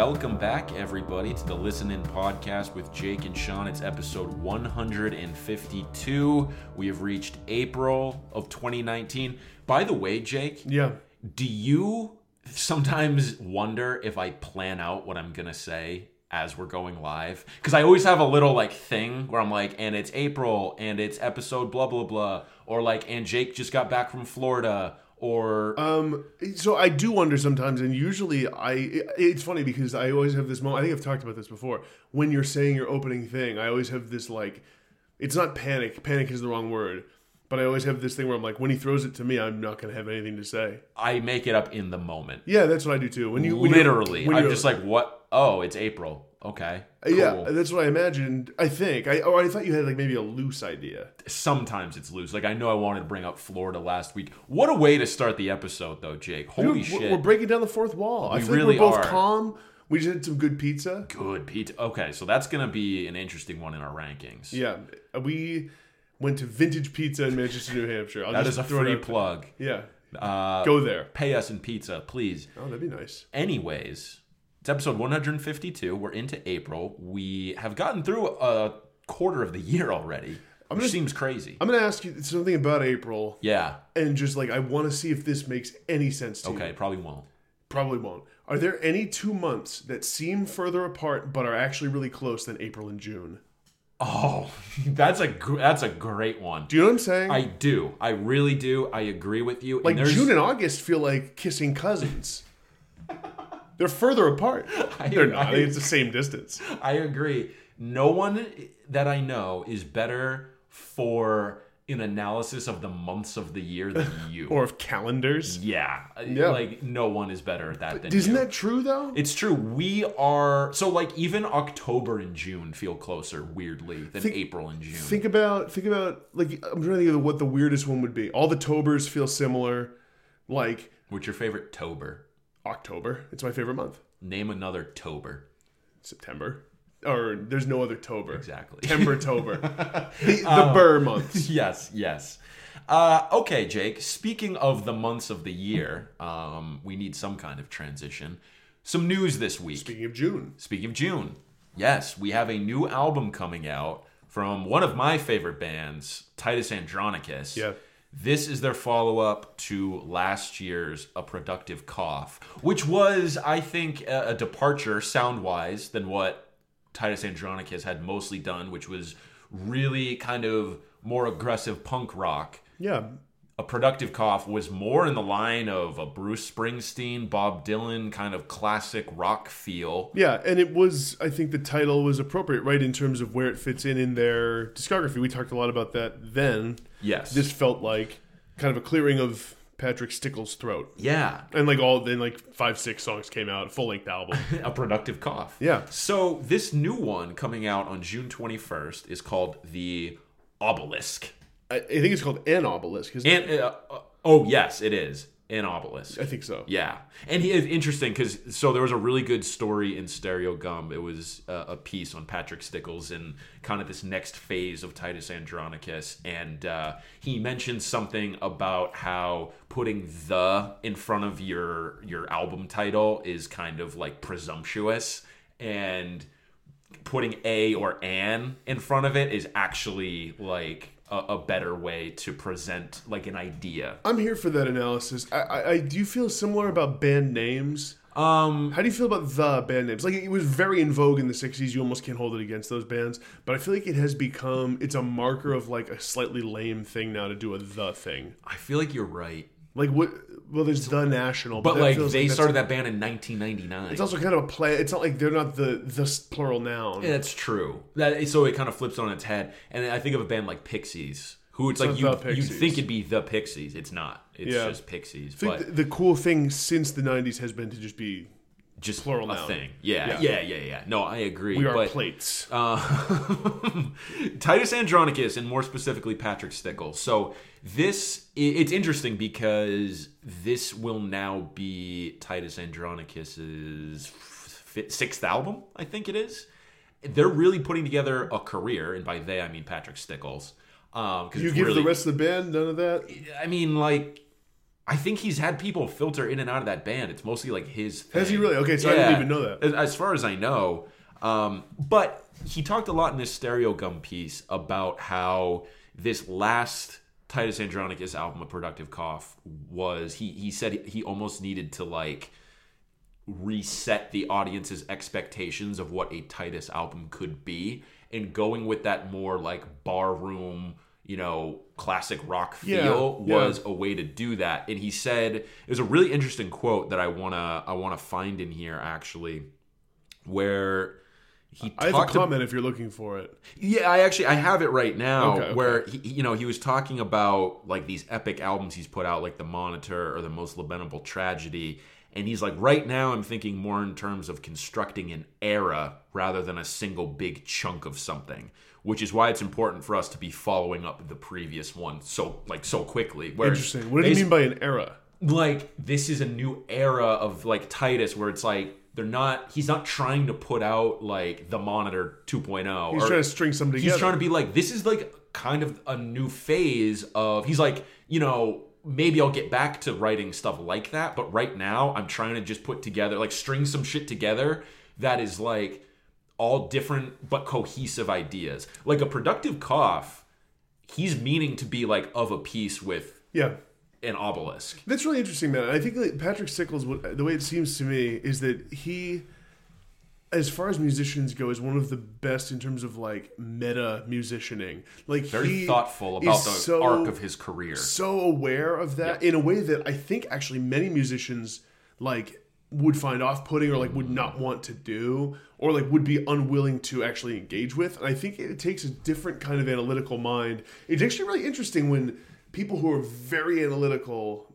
Welcome back, everybody, to the Listen In podcast with Jake and Sean. It's episode 152. We have reached April of 2019. By the way, Jake, Yeah. do you sometimes wonder if I plan out what I'm going to say as we're going live? Because I always have a little like thing where I'm like, and it's April and it's episode blah, blah, blah. Or like, and Jake just got back from Florida. Or Um, so I do wonder sometimes, and usually I. It's funny because I always have this moment. I think I've talked about this before. When you're saying your opening thing, I always have this like, it's not panic. Panic is the wrong word, but I always have this thing where I'm like, when he throws it to me, I'm not gonna have anything to say. I make it up in the moment. Yeah, that's what I do too. When you when Literally. when I'm just like, what? Oh, it's April. Okay. Cool. yeah, that's what I imagined. I think I or I thought you had like maybe a loose idea. Sometimes it's loose. Like, I know I wanted to bring up Florida last week. What a way to start the episode, though, Jake. Holy Dude, shit. we're, breaking down the fourth wall. I We feel really like we're both are. calm. We just had some good pizza. Good pizza. Okay, so that's going to be an interesting one in our rankings. Yeah, we went to Vintage Pizza in Manchester, New Hampshire. I'll That is a free there. plug. Yeah, Uh, go there. pay us in pizza, please. Oh, that'd be nice. Anyways, it's episode 152. We're into April. We have gotten through a quarter of the year already, which gonna- seems crazy. I'm gonna ask you something about April, yeah. and just like I want to see if this makes any sense to you. Okay, probably won't. Probably won't. Are there any two months that seem further apart but are actually really close than April and June? Oh, that's a that's a great one. Do you know what I'm saying? I do. I really do. I agree with you. like and June and August feel like kissing cousins. They're further apart. They're not. I- It's the same distance. I agree. No one that I know is better for an analysis of the months of the year than you. Or of calendars. yeah, Yeah. like no one is better at that than Isn't you. that true though? It's true. We are so like even October and June feel closer weirdly than Think- April and June. Think about think about like I'm trying to think of what the weirdest one would be. All the Tobers feel similar. Like What's your favorite Tober? October. It's my favorite month. Name another Tober. September. Or there's no other Tober. Exactly. September Tober. the the Burr months. yes, yes. Uh, okay, Jake. Speaking of the months of the year, um, we need some kind of transition. Some news this week. Speaking of June. Speaking of June, yes, we have a new album coming out from one of my favorite bands, Titus Andronicus. Yeah. This is their follow up to last year's A Productive Cough, which was, I think, a, a departure sound wise than what Titus Andronicus had mostly done, which was really kind of more aggressive punk rock. Yeah. A Productive Cough was more in the line of a Bruce Springsteen, Bob Dylan kind of classic rock feel. Yeah, and it was I think the title was appropriate, right, in terms of where it fits in in their discography. We talked a lot about that then. Yes. This felt like kind of a clearing of Patrick Stickles' throat. yeah. And like all then like five, six songs came out, full length album. A Productive Cough. Yeah. So this new one coming out on June 21st is called The Obelisk. I, I think it's called An Obelisk, isn't it? And uh, uh, oh yes, it is an obelisk. I think so. Yeah, and he is interesting because so there was a really good story in Stereogum. It was uh, a piece on Patrick Stickles and kind of this next phase of Titus Andronicus, and uh, he mentioned something about how putting the in front of your your album title is kind of like presumptuous, and putting a or an in front of it is actually like a, a better way to present like an idea. I'm here for that analysis. I, I, I do you feel similar about band names? Um, How do you feel about the band names? Like it was very in vogue in the '60s. You almost can't hold it against those bands, but I feel like it has become it's a marker of like a slightly lame thing now to do a the thing. I feel like you're right. Like what? Well, there's the national, But that like they that's- started that band in 1999. It's also kind of a play. It's not like they're not the the plural noun. That's true. That so it kind of flips on its head. And I think of a band like Pixies, who it's, like you you think it'd be the Pixies. It's not. It's Yeah. just Pixies. But the, the cool thing since the '90s has been to just be just plural a noun. thing. Yeah, Yeah. yeah, yeah, yeah. No, I agree. we are but, plates. Uh, Titus Andronicus, and more specifically Patrick Stickles. So this it's interesting because this will now be Titus Andronicus's sixth album. I think it is. They're really putting together a career, and by they I mean Patrick Stickles. Um, 'cause you it's give really, the rest of the band none of that. I mean, like I think he's had people filter in and out of that band. It's mostly like his. Thing. Has he really? Okay, so I didn't even know that. As, as far as I know, um, but he talked a lot in this Stereogum piece about how this last Titus Andronicus album, A Productive Cough, was he he said he almost needed to like reset the audience's expectations of what a Titus album could be and going with that more like barroom you know classic rock feel Yeah, was yeah. a way to do that and he said it was a really interesting quote that i want to i want to find in here actually where he I have a talked ab- comment if you're looking for it. yeah, I actually I have it right now Okay, okay. where he, you know he was talking about like these epic albums he's put out like The Monitor or The Most Lamentable Tragedy and he's like right now I'm thinking more in terms of constructing an era rather than a single big chunk of something which is why it's important for us to be following up the previous one so like so quickly where Interesting. What do you mean by an era? like this is a new era of like Titus where it's like they're not he's not trying to put out like the monitor 2.0 He's or- trying to string something together. he's trying to be like this is like kind of a new phase of he's like you know maybe i'll get back to writing stuff like that but right now i'm trying to just put together like string some shit together that is like all different but cohesive ideas like a productive cough he's meaning to be like of a piece with yeah. an obelisk That's really interesting, man. I think that Patrick Stickles, the way it seems to me, is that he, as far as musicians go, is one of the best in terms of like meta musicianing. Like very thoughtful about the so- arc of his career so aware of that in a way that I think actually many musicians like would find off-putting or like would not want to do or like would be unwilling to actually engage with. And I think it takes a different kind of analytical mind. It's actually really interesting when people who are very analytical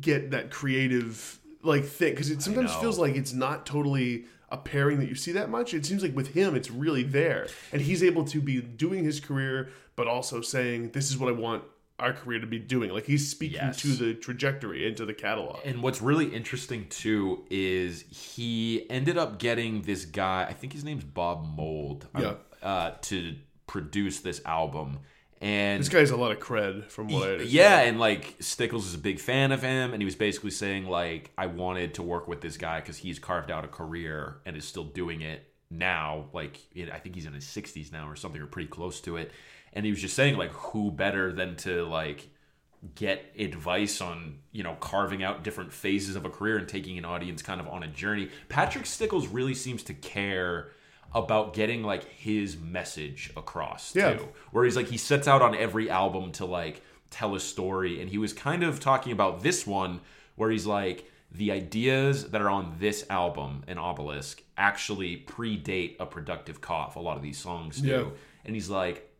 get that creative like thing because it sometimes feels like it's not totally a pairing that you see that much. It seems like with him, it's really there, and he's able to be doing his career, but also saying, "This is what I want our career to be doing." Like he's speaking Yes. to the trajectory and to the catalog. And what's really interesting too is he ended up getting this guy, I think his name's Bob Mould, Yeah. uh, to produce this album. And This guy has a lot of cred from what I understand. yeah, and like Stickles is a big fan of him, and he was basically saying like, I wanted to work with this guy because he's carved out a career and is still doing it now. Like, I think he's in his sixties now or something, or pretty close to it. And he was just saying like, who better than to like get advice on you know carving out different phases of a career and taking an audience kind of on a journey. Patrick Stickles really seems to care about getting like his message across Yeah. too where he's like he sets out on every album to like tell a story and he was kind of talking about this one where he's like the ideas that are on this album an obelisk actually predate a productive cough a lot of these songs do Yeah. and he's like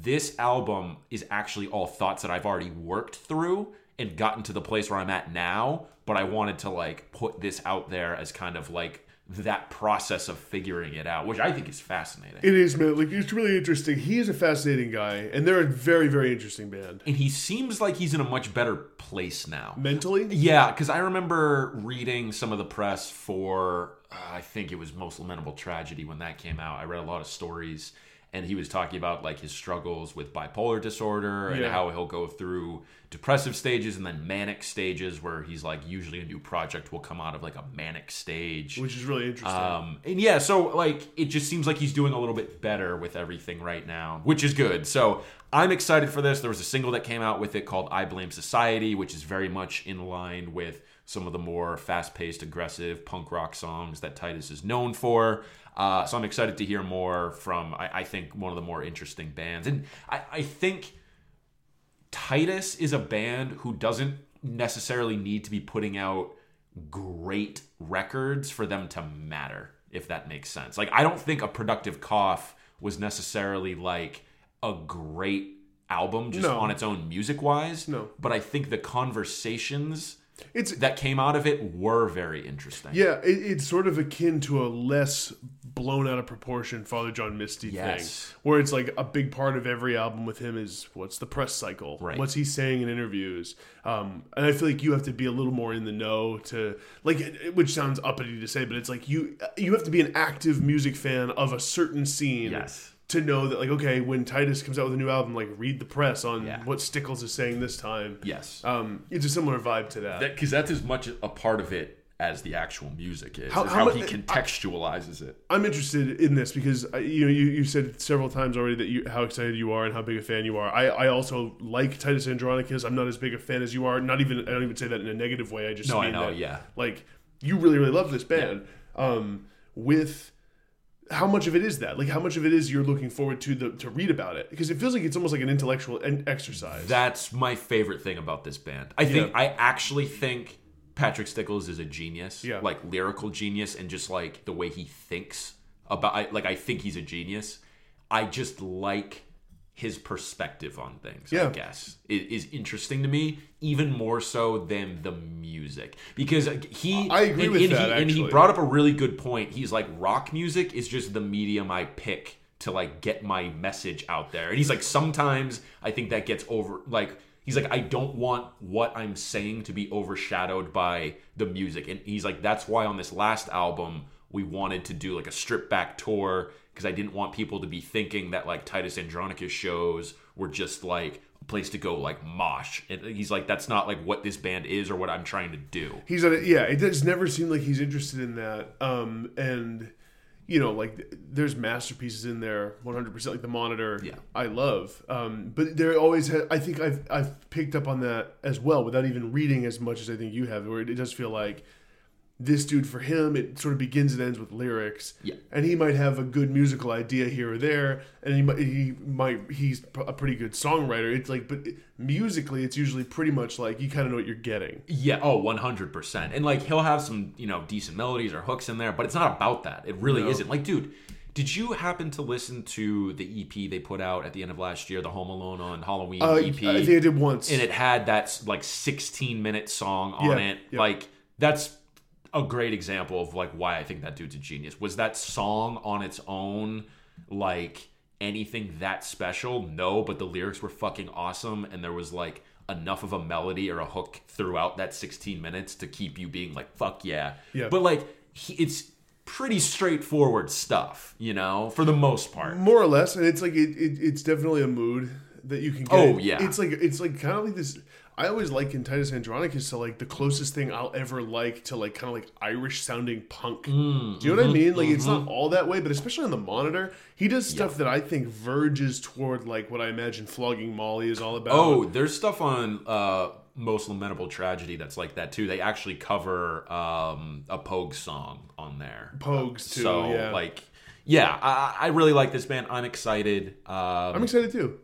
this album is actually all thoughts that I've already worked through and gotten to the place where I'm at now, but I wanted to like put this out there as kind of like that process of figuring it out, which I think is fascinating. It is, man. Like it's really interesting. He is a fascinating guy, and they're a very, very interesting band. and he seems like he's in a much better place now. Mentally, Yeah, because I remember reading some of the press for, uh, I think it was Most Lamentable Tragedy when that came out. I read a lot of stories, and he was talking about like his struggles with bipolar disorder and Yeah. how he'll go through depressive stages and then manic stages, where he's like, usually a new project will come out of like a manic stage. which is really interesting. Um, and yeah, so like it just seems like he's doing a little bit better with everything right now, which is good. So I'm excited for this. There was a single that came out with it called "I Blame Society," which is very much in line with some of the more fast-paced, aggressive punk rock songs that Titus is known for. Uh, so I'm excited to hear more from. I, I think one of the more interesting bands, and I, I think Titus is a band who doesn't necessarily need to be putting out great records for them to matter, if that makes sense. Like, I don't think a productive cough was necessarily like a great album just No. on its own music wise. No. But I think the conversations it's that came out of it were very interesting. yeah, it, it's sort of akin to a less blown out of proportion Father John Misty Yes. thing, where it's like a big part of every album with him is what's the press cycle, Right. what's he saying in interviews, um, and I feel like you have to be a little more in the know to like, which sounds uppity to say, but it's like you you have to be an active music fan of a certain scene Yes. To know that like okay, when Titus comes out with a new album, like read the press on Yeah. what Stickles is saying this time. Yes. Um, it's a similar vibe to that. because that's as much a part of it as the actual music is. How- is how how, he contextualizes it. I'm interested in this because uh, you know you, you said several times already that you how excited you are and how big a fan you are. I, I also like Titus Andronicus. I'm not as big a fan as you are. Not even I don't even say that in a negative way. I just No, I know, that, yeah. Like you really really love this band. Um, with how much of it is that? Like how much of it is you're looking forward to the to read about it? Because it feels like it's almost like an intellectual en- exercise. That's my favorite thing about this band. I think Yeah. I actually think Patrick Stickles is a genius, Yeah. like lyrical genius, and just like the way he thinks about. I, like I think he's a genius. I just like his perspective on things. Yeah. I guess is interesting to me even more so than the music because he. I agree and, with and that, He, and he brought up a really good point. He's like rock music is just the medium I pick to like get my message out there. And he's like sometimes I think that gets over like he's like I don't want what I'm saying to be overshadowed by the music. And he's like that's why on this last album we wanted to do like a strip back tour because I didn't want people to be thinking that like Titus Andronicus shows were just like a place to go like mosh. And he's like that's not like what this band is or what I'm trying to do. He's on it. Yeah, it does never seem like he's interested in that. Um, and you know, like there's masterpieces in there, 100. percent Like the Monitor, Yeah. I love. Um, but there always, ha- I think I've I've picked up on that as well without even reading as much as I think you have. Where it, it does feel like this dude for him, it sort of begins and ends with lyrics. Yeah. and he might have a good musical idea here or there, and he might he might he's a pretty good songwriter. It's like, but it- musically, it's usually pretty much like you kind of know what you're getting. Yeah, oh, 100%. And like he'll have some, you know, decent melodies or hooks in there, but it's not about that. It really No. isn't. Like, dude, did you happen to listen to the EP they put out at the end of last year, the Home Alone on Halloween Uh, EP? I think I did once. and it had that like 16 minute song on Yeah, it. yeah. Like that's a great example of like why I think that dude's a genius. Was that song on its own like anything that special? No, but the lyrics were fucking awesome and there was like enough of a melody or a hook throughout that 16 minutes to keep you being like fuck yeah. Yeah. But like he, it's pretty straightforward stuff, you know, for the most part. more or less and it's like it, it it's definitely a mood that you can get Oh, yeah. it's like it's like kind of like this i always liken titus andronicus to like the closest thing i'll ever like to like kind of like irish sounding punk Mm, do you know what i mm-hmm, mean like it's not all that way but especially on the monitor he does stuff that i think verges toward like what i imagine flogging molly is all about Oh, there's stuff on uh, Most Lamentable Tragedy that's like that too. They actually cover um, a Pogue song on there. pogues too so, yeah like, yeah, I, I really like this band. I'm excited. Um, i'm excited too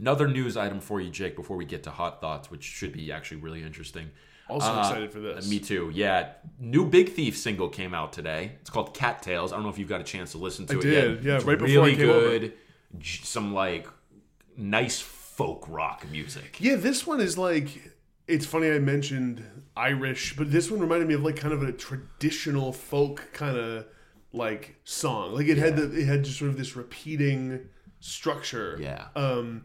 another news item for you, Jake, before we get to Hot Thoughts, which should be actually really interesting. also Uh, excited for this Me too. Yeah, new Big Thief single came out today. It's called Cattails. I don't know if you've got a chance to listen to I it did, yet. yeah, It's right before I really came over. good. J- Some like nice folk rock music. Yeah, this one is like it's funny I mentioned Irish, but this one reminded me of like kind of a traditional folk kind of like song. Like it had the it had just sort of this repeating structure. Yeah. Um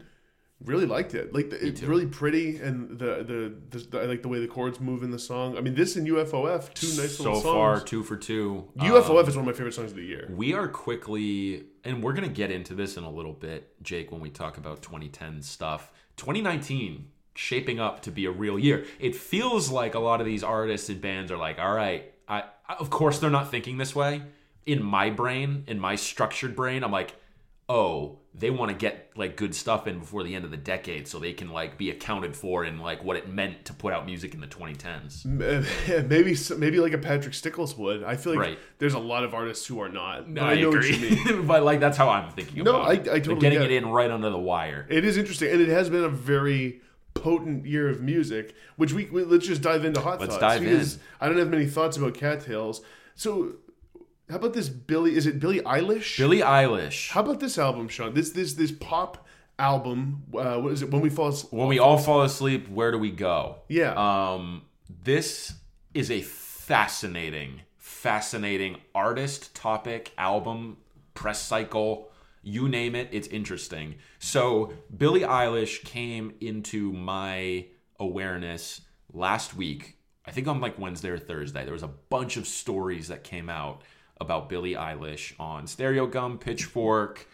really liked it. Like the, it's really pretty and the, the the I like the way the chords move in the song. I mean, this and UFOF, two nice so little songs. far two for two UFOF Um, is one of my favorite songs of the year. we are quickly and we're gonna get into this in a little bit jake when we talk about 2010 stuff 2019 shaping up to be a real year it feels like a lot of these artists and bands are like all right I of course they're not thinking this way in my brain in my structured brain i'm like oh they want to get like good stuff in before the end of the decade so they can like be accounted for in like what it meant to put out music in the 2010s eh, eh, maybe maybe like a Patrick Stickles would. I feel like Right. there's a lot of artists who are not. But I, I, know agree. what you mean. but like that's how I'm thinking No, about I- it. I totally getting get it it. in right under the wire. It is interesting, and it has been a very potent year of music. Which we, we let's just dive into hot Let's thoughts dive because in. I don't have many thoughts about cattails. So, how about this Billy? Is it Billie Eilish? Billie Eilish. How about this album, Sean? This this this pop album. Uh, what is it? When we fall. Asleep? when we all fall asleep, where do we go? Yeah. Um, this is a fascinating, fascinating artist, topic, album, press cycle. You name it, it's interesting. So, Billie Eilish came into my awareness last week. I think on like Wednesday or Thursday. There was a bunch of stories that came out about Billie Eilish on Stereogum, Pitchfork,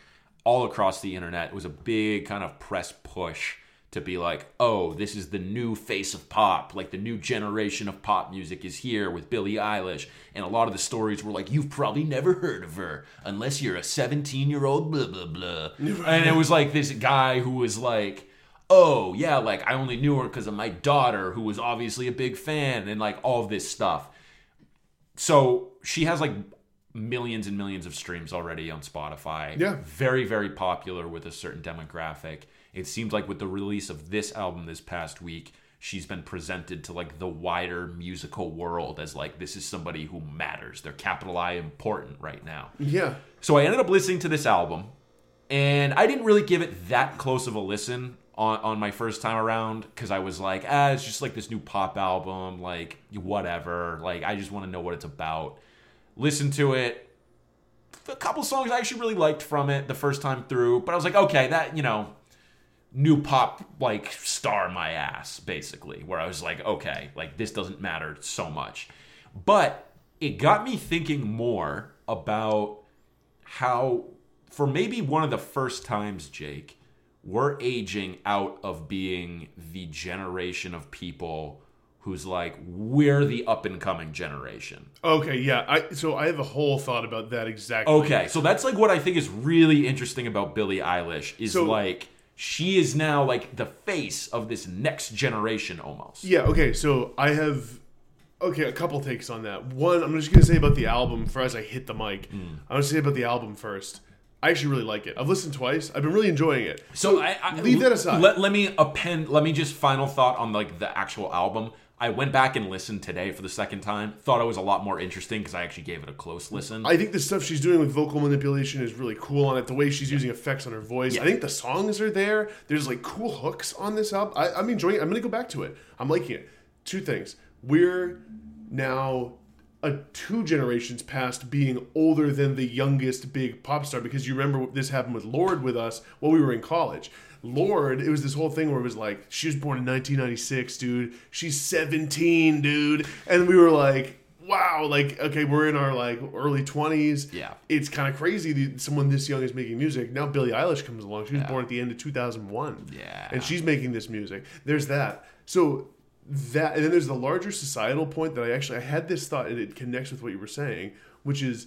all across the internet. It was a big kind of press push to be like, oh, this is the new face of pop. Like the new generation of pop music is here with Billie Eilish. And a lot of the stories were like, you've probably never heard of her unless you're a 17 year old, blah, blah, blah. and it was like this guy who was like, oh, yeah, like I only knew her because of my daughter who was obviously a big fan and like all this stuff. So she has like millions and millions of streams already on Spotify. Yeah. Very, very popular with a certain demographic. It seems like with the release of this album this past week, she's been presented to like the wider musical world as like this is somebody who matters. They're capital I important right now. Yeah. So I ended up listening to this album, and I didn't really give it that close of a listen on, on my first time around because I was like, ah, it's just like this new pop album, like whatever. Like I just want to know what it's about. Listen to it. A couple songs I actually really liked from it the first time through, but I was like, okay, that you know, new pop like star my ass basically. Where I was like, okay, like this doesn't matter so much, but it got me thinking more about how for maybe one of the first times, Jake, we're aging out of being the generation of people who's like we're the up and coming generation. Okay, yeah. I so I have a whole thought about that exactly. Okay, so that's like what I think is really interesting about Billie Eilish is So- like she is now like the face of this next generation almost. Yeah, okay, so I have okay, a couple takes on that. One, I'm just gonna say about the album for as I hit the mic. Hmm. I'm gonna say about the album first. I actually really like it. I've listened twice. I've been really enjoying it. So I, I leave that aside. Let, let me append. Let me just final thought on like the actual album. I went back and listened today for the second time. Thought it was a lot more interesting because I actually gave it a close listen. I think the stuff she's doing with vocal manipulation is really cool on it. The way she's using effects on her voice. I think the songs are there. There's like cool hooks on this album. I, I'm enjoying it. I'm gonna go back to it. I'm liking it. Two things. We're now a two generations past being older than the youngest big pop star because you remember this happened with Lorde with us while we were in college. Lorde, it was this whole thing where it was like she was born in 1996, dude. She's 17, dude, and we were like, wow, like okay, we're in our like early 20s. Yeah. it's kind of crazy that someone this young is making music. Now Billie Eilish comes along. She was born at the end of 2001. Yeah. and she's making this music. There's that. So that, and then there's the larger societal point that I actually I had this thought and it connects with what you were saying, which is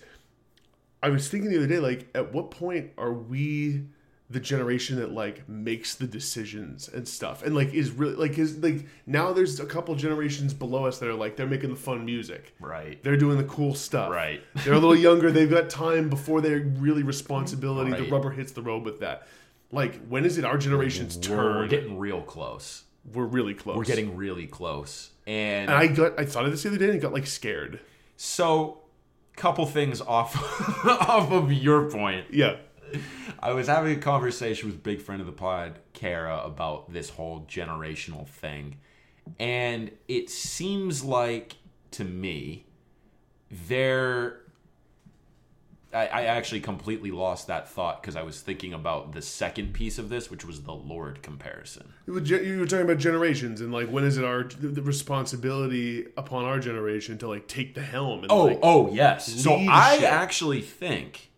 I was thinking the other day, like, at what point are we the generation that like makes the decisions and stuff, and like is really like is like now there's a couple generations below us that are like they're making the fun music, right. they're doing the cool stuff, Right. They're a little younger, they've got time before they're really responsibility. The rubber hits the road with that. Like, when is it our generation's We're, turn? we're getting real close. We're really close. We're getting really close. And And I got I thought of this the other day and got like scared. so, couple things off off of your point. Yeah. I was having a conversation with big friend of the pod, Kara, about this whole generational thing. And it seems like to me there I, I actually completely lost that thought because I was thinking about the second piece of this, which was the Lorde comparison. You were ge- you were talking about generations and like when is it our the responsibility upon our generation to like take the helm and Oh, like, oh yes. So I shit. actually think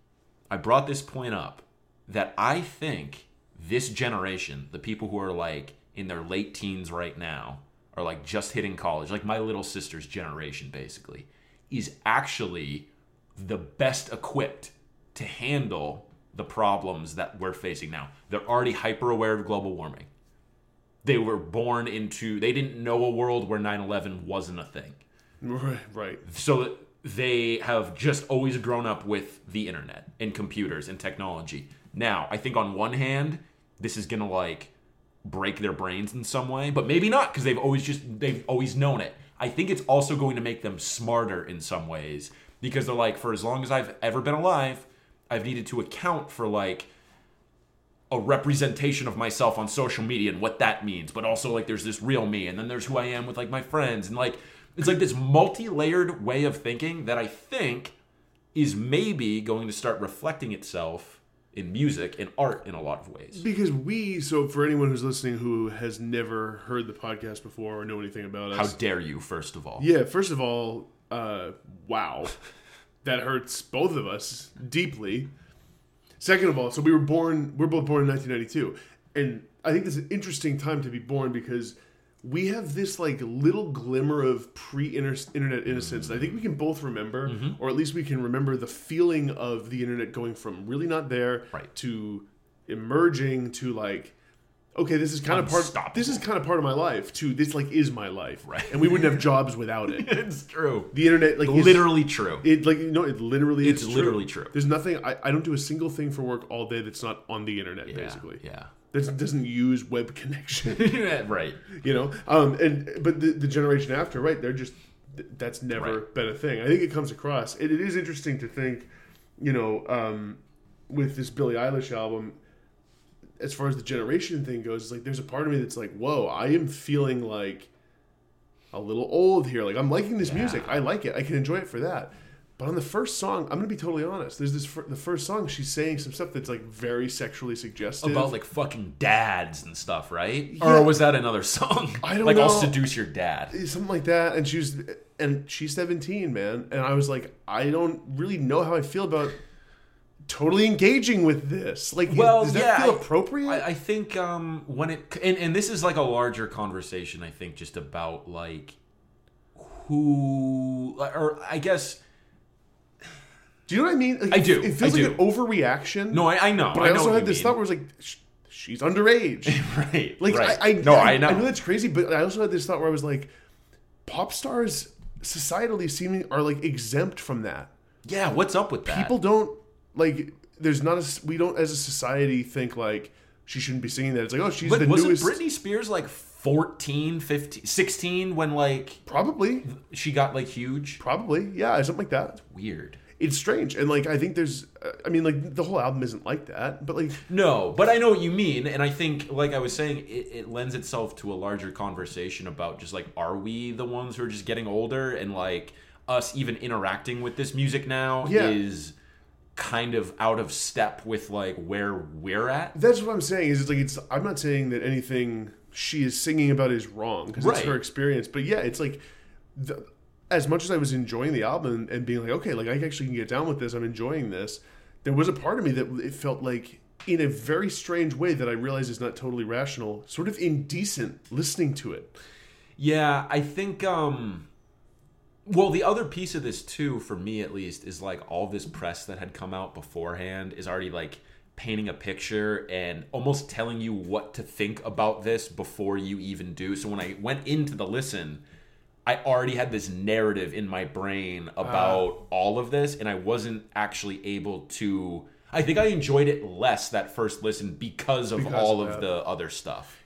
I brought this point up that I think this generation, the people who are like in their late teens right now, are like just hitting college, like my little sister's generation basically, is actually the best equipped to handle the problems that we're facing now. They're already hyper aware of global warming. They were born into they didn't know a world where 9/11 wasn't a thing right, right. so they have just always grown up with the internet and computers and technology. Now, I think on one hand, this is gonna like break their brains in some way, but maybe not because they've always just they've always known it. I think it's also going to make them smarter in some ways because they're like, for as long as I've ever been alive, I've needed to account for like a representation of myself on social media and what that means, but also like there's this real me, and then there's who I am with like my friends, and like it's like this multi-layered way of thinking that I think is maybe going to start reflecting itself in music and art in a lot of ways. Because we so for anyone who's listening who has never heard the podcast before or know anything about us, How dare you, first of all? yeah, first of all, uh wow. that hurts both of us deeply. Second of all, so we were born. We're both born in 1992, and I think this is an interesting time to be born because we have this like little glimmer of pre-internet innocence. And I think we can both remember, Mm-hmm. or at least we can remember the feeling of the internet going from really not there Right. to emerging to like. Okay, this is kind of part. This is kind of part of my life. To this, like, is my life, Right. And we wouldn't have jobs without it. it's true. The internet, like, is- Literally true. it like you know it literally It's is literally true. There's nothing I, I don't do a single thing for work all day that's not on the internet Yeah, basically. Yeah. That doesn't use web connection. right. you know? Um and but the, the generation after, right, they're just that's never Right. been a thing. I think it comes across. It, it is interesting to think, you know, um with this Billie Eilish album, as far as the generation thing goes, it's like there's a part of me that's like, whoa, I am feeling like a little old here. Like I'm liking this music. I like it. I can enjoy it for that. But on the first song, I'm gonna be totally honest. There's this fir- the first song. She's saying some stuff that's like very sexually suggestive. About like fucking dads and stuff, right? Yeah. Or was that another song? I don't like I'll seduce your dad. something like that. And she was, and she's 17, man. And I was like, I don't really know how I feel about totally engaging with this. Like, Well, does that yeah, feel appropriate? I, I think um, when it and, and this is like a larger conversation. I think just about like who or I guess do you know what I mean? Like, I it- do, It feels I like do. an overreaction. no, I, I know. but I, I, also had this mean. thought where I was like, she's underage. right, Like right. I, I no, I, know. I know that's crazy, but I also had this thought where I was like, pop stars societally seeming are like exempt from that. yeah, what's up with that? People don't like. There's not a. We don't as a society think like she shouldn't be singing that. It's like oh she's but the wasn't newest. Britney Spears like 14, 15, 16 when like Probably, she got like huge? probably, yeah, something like that. It's weird. It's strange, and like I think there's. uh, I mean, like the whole album isn't like that, but like No, but I know what you mean, and I think, like I was saying, it, it lends itself to a larger conversation about just like, are we the ones who are just getting older, and like us even interacting with this music now Yeah. is kind of out of step with like where we're at. That's what I'm saying. Is it's like it's. I'm not saying that anything she is singing about is wrong because it's her experience. But yeah, it's like, the, as much as I was enjoying the album and, being like, okay, like I actually can get down with this. I'm enjoying this. There was a part of me that it felt like, in a very strange way that I realize is not totally rational, sort of indecent listening to it. Yeah, I think um well, the other piece of this too for me at least is like all this press that had come out beforehand is already like painting a picture and almost telling you what to think about this before you even do. So when I went into the listen, I already had this narrative in my brain about all of this and I wasn't actually able to I think I enjoyed it less that first listen because of Because all of of the other stuff.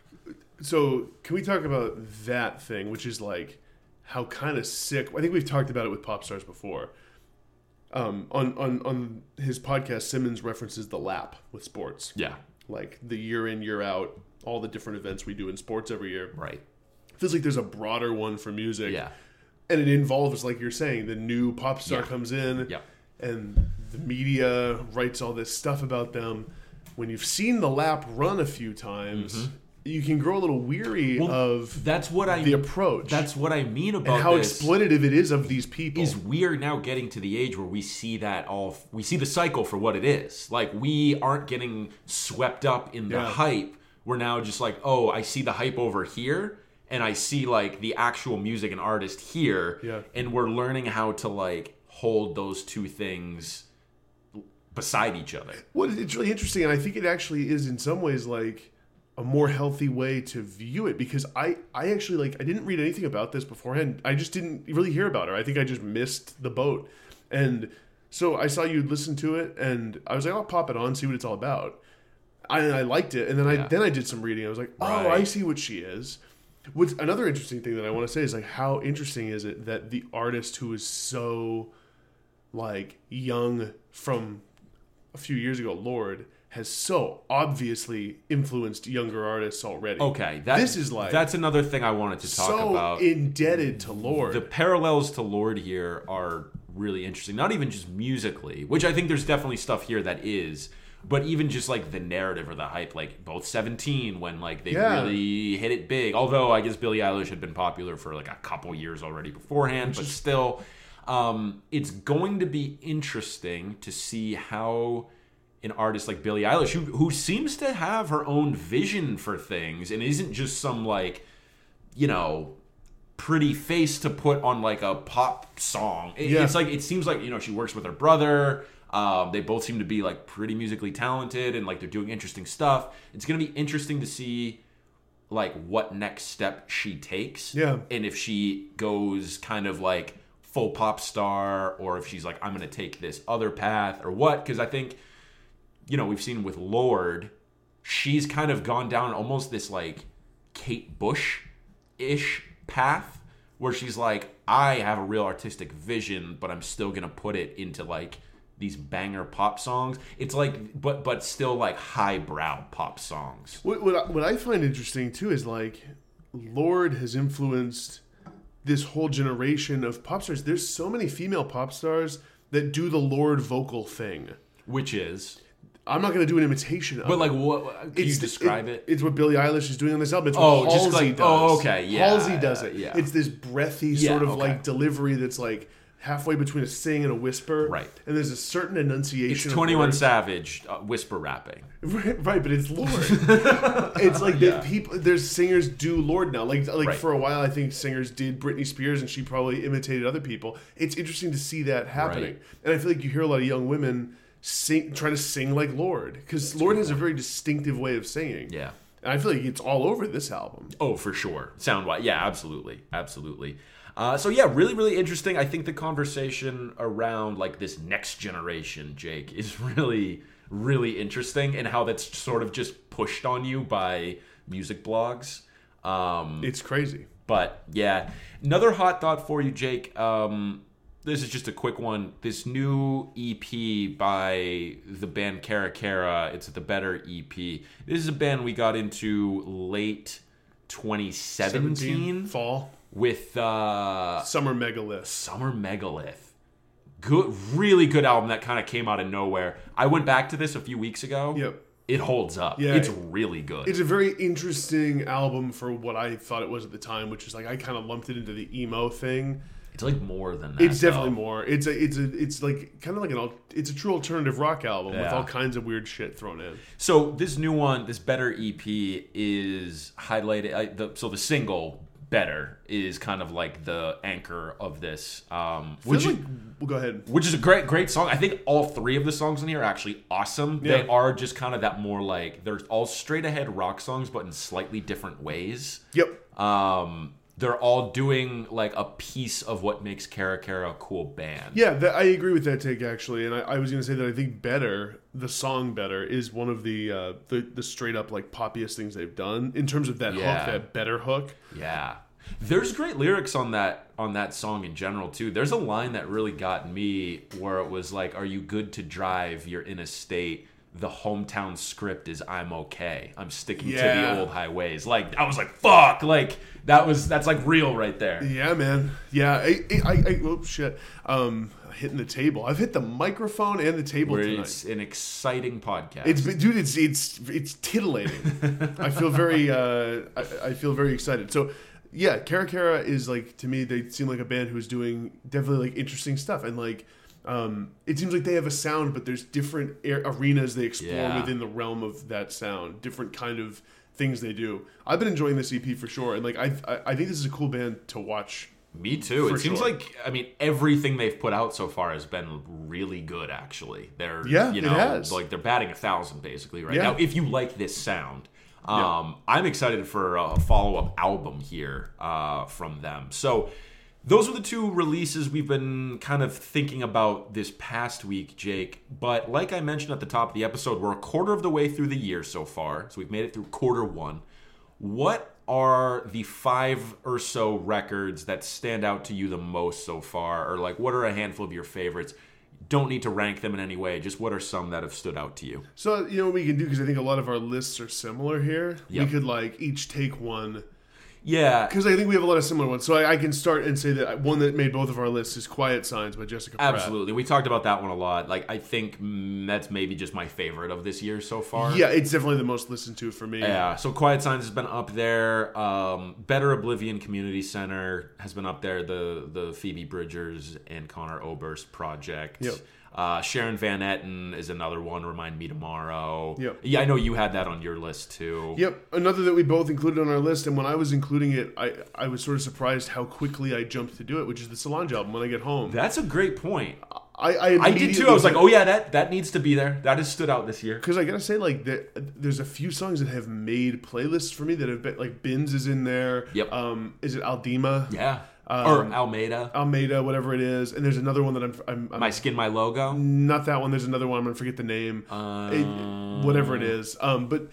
So can we talk about that thing, which is like how kind of sick? I think we've talked about it with pop stars before. Um, on on on his podcast, Simmons references the lap with sports, Yeah, like the year in year out, all the different events we do in sports every year. right. Feels like there's a broader one for music, Yeah. and it involves, like you're saying, the new pop star Yeah. comes in, Yep. and the media writes all this stuff about them. When you've seen the lap run a few times, you can grow a little weary Mm-hmm. Well, of That's what I the approach. That's what I mean about and how exploitative it is of these people. is we are now getting to the age where we see that all we see the cycle for what it is. Like we aren't getting swept up in the Yeah. hype. We're now just like, oh, I see the hype over here and I see like the actual music and artist here. Yeah. And we're learning how to like hold those two things beside each other. Well, it's really interesting, and I think it actually is in some ways like a more healthy way to view it because I, I actually like I didn't read anything about this beforehand. I just didn't really hear about her. I think I just missed the boat, and so I saw you listen to it, and I was like, I'll pop it on, see what it's all about. I, and I liked it, and then I then I did some reading. I was like, oh, I see what she is. What's another interesting thing that I want to say is like how interesting is it that the artist who is so like young from a few years ago, Lorde, has so obviously influenced younger artists already. Okay, that, This is like- that's another thing I wanted to talk so about. indebted to Lorde. the parallels to Lorde here are really interesting. Not even just musically, which I think there's definitely stuff here that is, but even just like the narrative or the hype, like both 17 when like they Yeah. really hit it big. Although I guess Billie Eilish had been popular for like a couple years already beforehand, but still, um, it's going to be interesting to see how an artist like Billie Eilish, who who seems to have her own vision for things and isn't just some like, you know, pretty face to put on like a pop song. It- Yeah. It's like it seems like you know she works with her brother. Um, they both seem to be like pretty musically talented and like they're doing interesting stuff. It's gonna be interesting to see like what next step she takes. Yeah. And if she goes kind of like full pop star or if she's like, I'm going to take this other path or what. Because I think, you know, we've seen with Lorde, she's kind of gone down almost this like Kate Bush ish path where she's like, I have a real artistic vision, but I'm still going to put it into like these banger pop songs. It's like, but but still like highbrow pop songs. What, what, I, what I find interesting too is like, Lorde has influenced this whole generation of pop stars. There's so many female pop stars that do the Lorde vocal thing. Which is, I'm not going to do an imitation of but like, what can you describe it? It's what Billie Eilish is doing on this album. It's what Oh, just Halsey like- oh, does. oh, okay, yeah, Halsey does it. yeah. It's this breathy Yeah, sort of okay. like delivery that's like halfway between a sing and a whisper. Right. And there's a certain enunciation. It's 21. Savage uh, whisper rapping. Right, right, but it's Lorde. it's like Yeah. people. There's singers do Lorde now. Like like Right. for a while, I think singers did Britney Spears, and she probably imitated other people. It's interesting to see that happening, Right. and I feel like you hear a lot of young women sing, trying to sing like Lorde, because Lorde has a very distinctive way of singing. Yeah. and I feel like it's all over this album. Oh, for sure. Sound wise. Yeah, absolutely. Absolutely. Uh, so yeah, really, really interesting. I think the conversation around like this next generation, Jake, is really, really interesting, and how that's sort of just pushed on you by music blogs. Um, It's crazy. But yeah, another hot thought for you, Jake. Um, this is just a quick one. This new EP by the band Caracara. It's the Better EP. This is a band we got into late 2017 fall, with uh, summer megalith. Summer Megalith. Good, really good album that kind of came out of nowhere. I went back to this a few weeks ago. Yep. It holds up. Yeah. It's really good. It's a very interesting album for what I thought it was at the time, which is like I kind of lumped it into the emo thing. It's like more than that. It's definitely though. more. It's a it's a it's like kind of like an it's a true alternative rock album with all kinds of weird shit thrown in. So this new one, this Better EP, is highlighted. I, the, so the single Better is kind of like the anchor of this, um, which like, well, go ahead. which is a great great song. I think all three of the songs in here are actually awesome. They are just kind of that more like they're all straight ahead rock songs, but in slightly different ways. Yep. Um, they're all doing like a piece of what makes Caracara a cool band. Yeah, that, I agree with that take actually, and I, I was going to say that I think "Better," the song "Better," is one of the uh, the the straight up like poppiest things they've done in terms of that Yeah. hook, that "Better" hook. Yeah. There's great lyrics on that on that song in general too. There's a line that really got me where it was like, "Are you good to drive? You're in a state. The hometown script is I'm okay. I'm sticking to the old highways." Like I was like, "Fuck!" Like that was that's like real right there. Yeah, man. Yeah, I, I, I, I oh shit, um, hitting the table. I've hit the microphone and the table Where tonight. it's an exciting podcast. It's dude, it's it's it's titillating. I feel very uh, I, I feel very excited. So yeah, Caracara is like to me they seem like a band who's doing definitely like interesting stuff and like um, it seems like they have a sound, but there's different air, arenas they explore Yeah. within the realm of that sound, different kind of things they do. I've been enjoying this EP for sure, and like I I, I think this is a cool band to watch. Me too. It seems sure. like I mean everything they've put out so far has been really good. Actually, they're Yeah, you it know has. like they're batting a thousand basically right Yeah. now. If you like this sound, um, Yeah. I'm excited for a follow up album here uh, from them. So those are the two releases we've been kind of thinking about this past week, Jake. But like I mentioned at the top of the episode, we're a quarter of the way through the year so far. So we've made it through quarter one. What are the five or so records that stand out to you the most so far? Or like what are a handful of your favorites? Don't need to rank them in any way. Just what are some that have stood out to you? So you know what we can do because I think a lot of our lists are similar here. Yep. We could like each take one Yeah, because I think we have a lot of similar ones. So I, I can start and say that one that made both of our lists is "Quiet Signs" by Jessica. Pratt. absolutely. We talked about that one a lot. Like I think that's maybe just my favorite of this year so far. Yeah, it's definitely the most listened to for me. Yeah, so Quiet Signs has been up there. Um, Better Oblivion Community Center has been up there. The the Phoebe Bridgers and Conor Oberst project. Yep. Uh, Sharon Van Etten is another one. Remind me tomorrow. Yep. Yeah, I know you had that on your list too. Yep, another that we both included on our list, and when I was including it, I, I was sort of surprised how quickly I jumped to do it, which is the Solange album. When I get home, That's a great point. I I, I did too. I was like, oh yeah, that that needs to be there. That has stood out this year. because I gotta say, like, there, there's a few songs that have made playlists for me that have been like Binz is in there. Yep. Um, is it Almeda? Yeah. Um, or Almeida. Almeida, whatever it is, and there's another one that I'm, I'm, I'm My skin, my logo. not that one. There's another one. I'm gonna forget the name. Uh, It- whatever it is. Um, but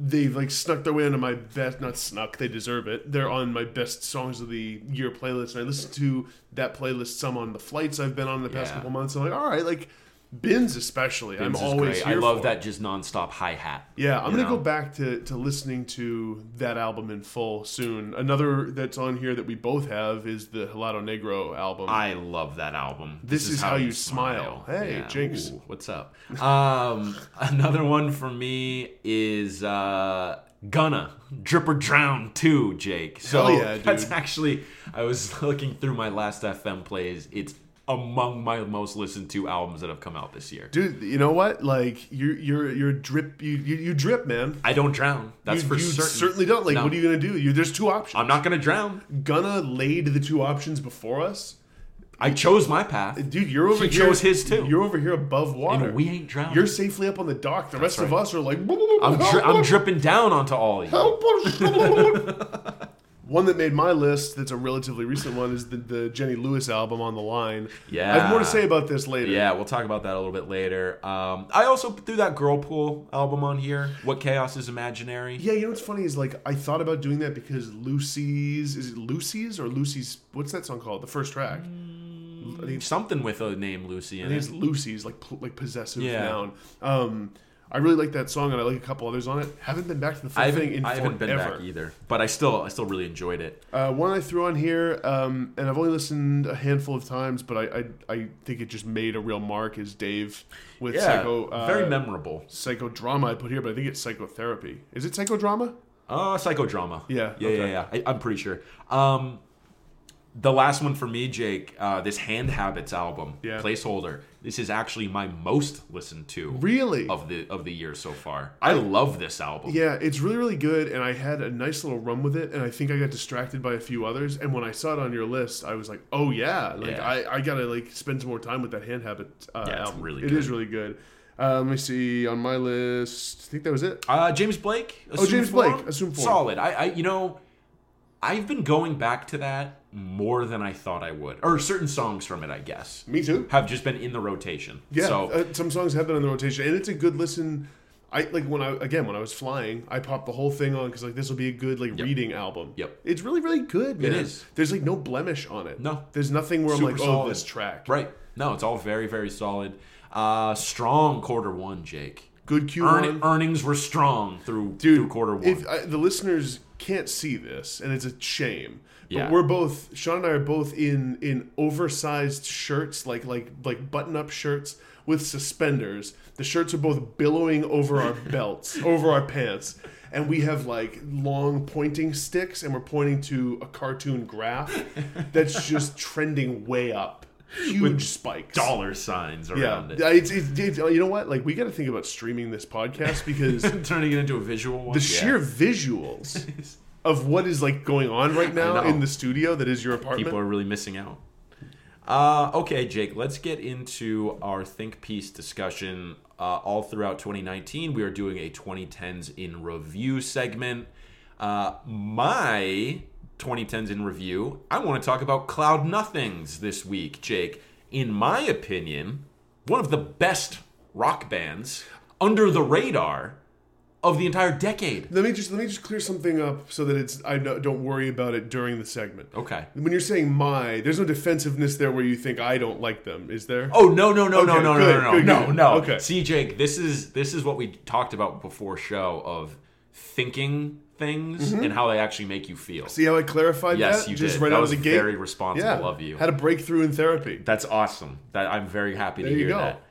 they've like snuck their way into my best. Not snuck. They deserve it. They're on my best songs of the year playlist, and I listen to that playlist some on the flights I've been on in the past Yeah. couple months. I'm like, all right, like Binz especially. I'm is always I love that just nonstop hi hat. Yeah, I'm gonna know? go back to, to listening to that album in full soon. Another that's on here that we both have is the Helado Negro album. I love that album. This is how you smile. Hey, Jinx. Ooh, what's up? Um, another one for me is uh, Gunna Drip or Drown 2, Jake. So yeah, that's actually I was looking through my last FM plays. It's among my most listened to albums that have come out this year. Dude, you know what? Like you're you're you're drip you you, you drip, man. I don't drown. That's you, for you certain. certainly don't. Like, No. what are you gonna do? You, there's two options. I'm not gonna drown. Gonna laid the two options before us. I chose my path. Dude, you're over He here. chose his too. You're over here above water. And we ain't drowning. You're safely up on the dock. The rest of us are like. I'm, dri- I'm dripping down onto all of you. One that made my list, that's a relatively recent one, is the, the Jenny Lewis album on the line. Yeah. I have more to say about this later. Yeah, we'll talk about that a little bit later. Um, I also threw that Girlpool album on here. What Chaos is Imaginary. Yeah, you know what's funny is like I thought about doing that because Lucy's is it Lucy's or Lucy's what's that song called? The first track. I think, Something with a name Lucy I think it. it's Lucy's like like possessive Yeah. noun. Um, I really like that song and I like a couple others on it. Haven't been back to the full I thing haven't, in I haven't been forever. back either, but I still I still really enjoyed it. Uh, one I threw on here, um, and I've only listened a handful of times, but I, I I think it just made a real mark. Is Dave with Yeah, psycho uh, very memorable. psychodrama I put here, but I think it's psychotherapy. Is it psychodrama? Uh, psychodrama. Yeah, yeah, okay. yeah, yeah. I, I'm pretty sure. Um, the last one for me, Jake, uh, this Hand Habits album, Yeah. placeholder. This is actually my most listened to Really? of the of the year so far. I love this album. Yeah, it's really, really good, and I had a nice little run with it, and I think I got distracted by a few others. And when I saw it on your list, I was like, "Oh yeah, like Yeah. I, I gotta like spend some more time with that hand habit uh, Yeah, it's album. really It good. is really good. Uh, let me see on my list. I think that was it. Uh, James Blake. Oh, James Assume Form? Blake, Assume Form. Solid. I, I, you know, I've been going back to that more than I thought I would, or certain songs from it. I guess Me too. have just been in the rotation. Yeah, So uh, some songs have been in the rotation, and it's a good listen. I like when I again when I was flying, I popped the whole thing on because like this will be a good like reading album. Yep. it's really really good. Man. It is. There's like no blemish on it. No. there's nothing where Super I'm like, solid. oh, this track. right. No, it's all very very solid. Uh, strong quarter one, Jake. Good Q Earn, one. earnings were strong through Dude, through quarter one. If I, the listeners can't see this, and it's a shame, but Yeah. we're both Sean and I are both in in oversized shirts, like like like button up shirts with suspenders. The shirts are both billowing over our belts, over our pants, and we have like long pointing sticks, and we're pointing to a cartoon graph that's just trending way up, huge spikes. Dollar signs Yeah, around it. it's, it's, it's you know what? Like we got to think about streaming this podcast because Turning it into a visual one. the Yeah. sheer visuals of what is like going on right now in the studio that is your apartment. people are really missing out. Uh, okay, Jake, let's get into our think piece discussion. Uh, all throughout 2019, we are doing a 2010s in review segment. Uh, my 2010s in review, I want to talk about Cloud Nothings this week, Jake. In my opinion, one of the best rock bands under the radar of the entire decade. let me just let me just clear something up so that it's I don't don't worry about it during the segment. Okay. When you're saying my, there's no defensiveness there where you think I don't like them, is there? Oh no no no no Okay, no no good, no good, no good. no. Okay. See, Jake, this is this is what we talked about before show of thinking things and how they actually make you feel. See how I clarified yes, that? you just did. right that out was of the gate. very responsible yeah, of you. Had a breakthrough in therapy. That's awesome. That I'm very happy to There you hear go. that.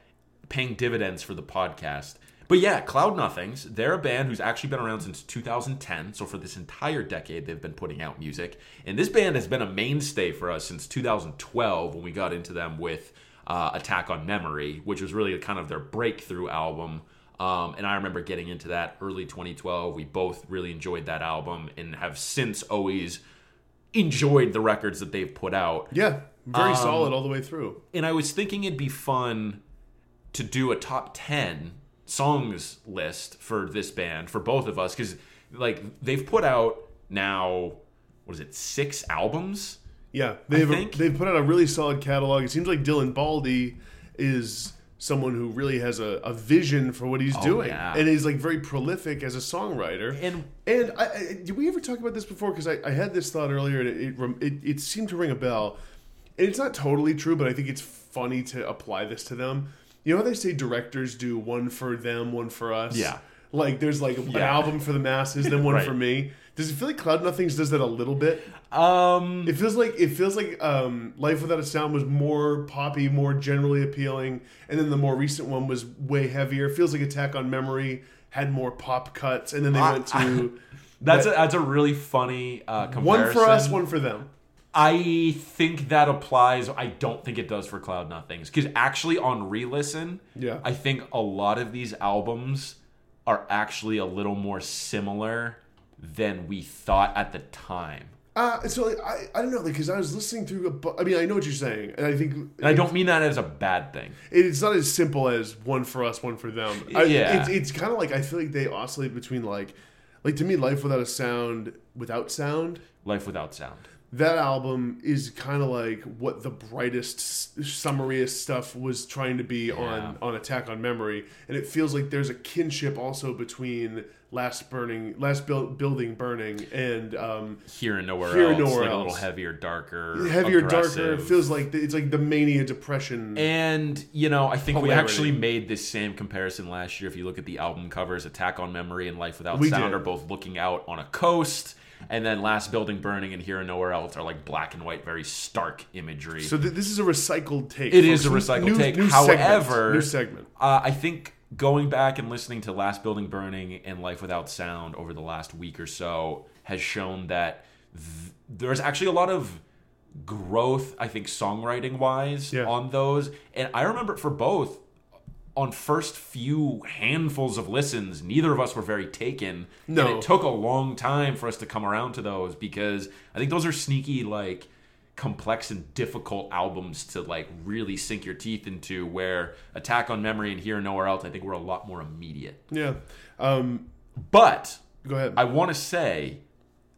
Paying dividends for the podcast. But yeah, Cloud Nothings, they're a band who's actually been around since 2010. So for this entire decade, they've been putting out music. And this band has been a mainstay for us since 2012 when we got into them with uh, Attack on Memory, which was really kind of their breakthrough album. Um, and I remember getting into that early 2012. We both really enjoyed that album and have since always enjoyed the records that they've put out. Yeah, very Um, solid all the way through. And I was thinking it'd be fun to do a top 10 songs list for this band for both of us because like they've put out now what is it six albums Yeah, they've they've put out a really solid catalog. It seems like Dylan Baldi is someone who really has a, a vision for what he's oh, doing, Oh, yeah. and is like very prolific as a songwriter. and And I, I, did we ever talk about this before? Because I, I had this thought earlier, and it, it it it seemed to ring a bell. And it's not totally true, but I think it's funny to apply this to them. You know how they say directors do one for them, one for us. Yeah. Like there's like an album for the masses, then one Right. for me. Does it feel like Cloud Nothings does that a little bit? um It feels like it feels like um, Life Without a Sound was more poppy, more generally appealing, and then the more recent one was way heavier. It feels like Attack on Memory had more pop cuts, and then they I- went to that's that- a, that's a really funny uh comparison. one for us, one for them. I think that applies. I don't think it does for Cloud Nothings because actually on re-listen, Yeah. I think a lot of these albums are actually a little more similar than we thought at the time. Uh, so like, I I don't know because I was listening through a. bu- I mean I know what you're saying, and I think And I don't mean that as a bad thing. it's not as simple as one for us, one for them. I, Yeah. it's, it's kind of like I feel like they oscillate between like, like to me, Life Without a Sound, without sound. Life without sound. that album is kind of like what the brightest, summariest stuff was trying to be on on Attack on Memory, and it feels like there's a kinship also between Last Burning, Last Buil- Building Burning, and um, Here and nowhere Here else. Nowhere like a little heavier, darker, heavier, darker. It feels like it's like the mania depression. And you know, I think we actually made this same comparison last year. If you look at the album covers, "Attack on Memory" and "Life Without We Sound" did. are both looking out on a coast, and then "Last Building Burning" and "Here and Nowhere Else" are like black and white, very stark imagery. so th- this is a recycled take. It is folks. a recycled New- take. New segment. However- new segment. Uh, I think going back and listening to Last Building Burning and Life Without Sound over the last week or so has shown that th- there's actually a lot of growth, I think, songwriting wise Yeah. on those. And I remember for both, on first few handfuls of listens, neither of us were very taken. No. And it took a long time for us to come around to those because I think those are sneaky, like, complex and difficult albums to like really sink your teeth into where attack on memory and here and nowhere else i think were a lot more immediate Yeah. Um, but go ahead. i want to say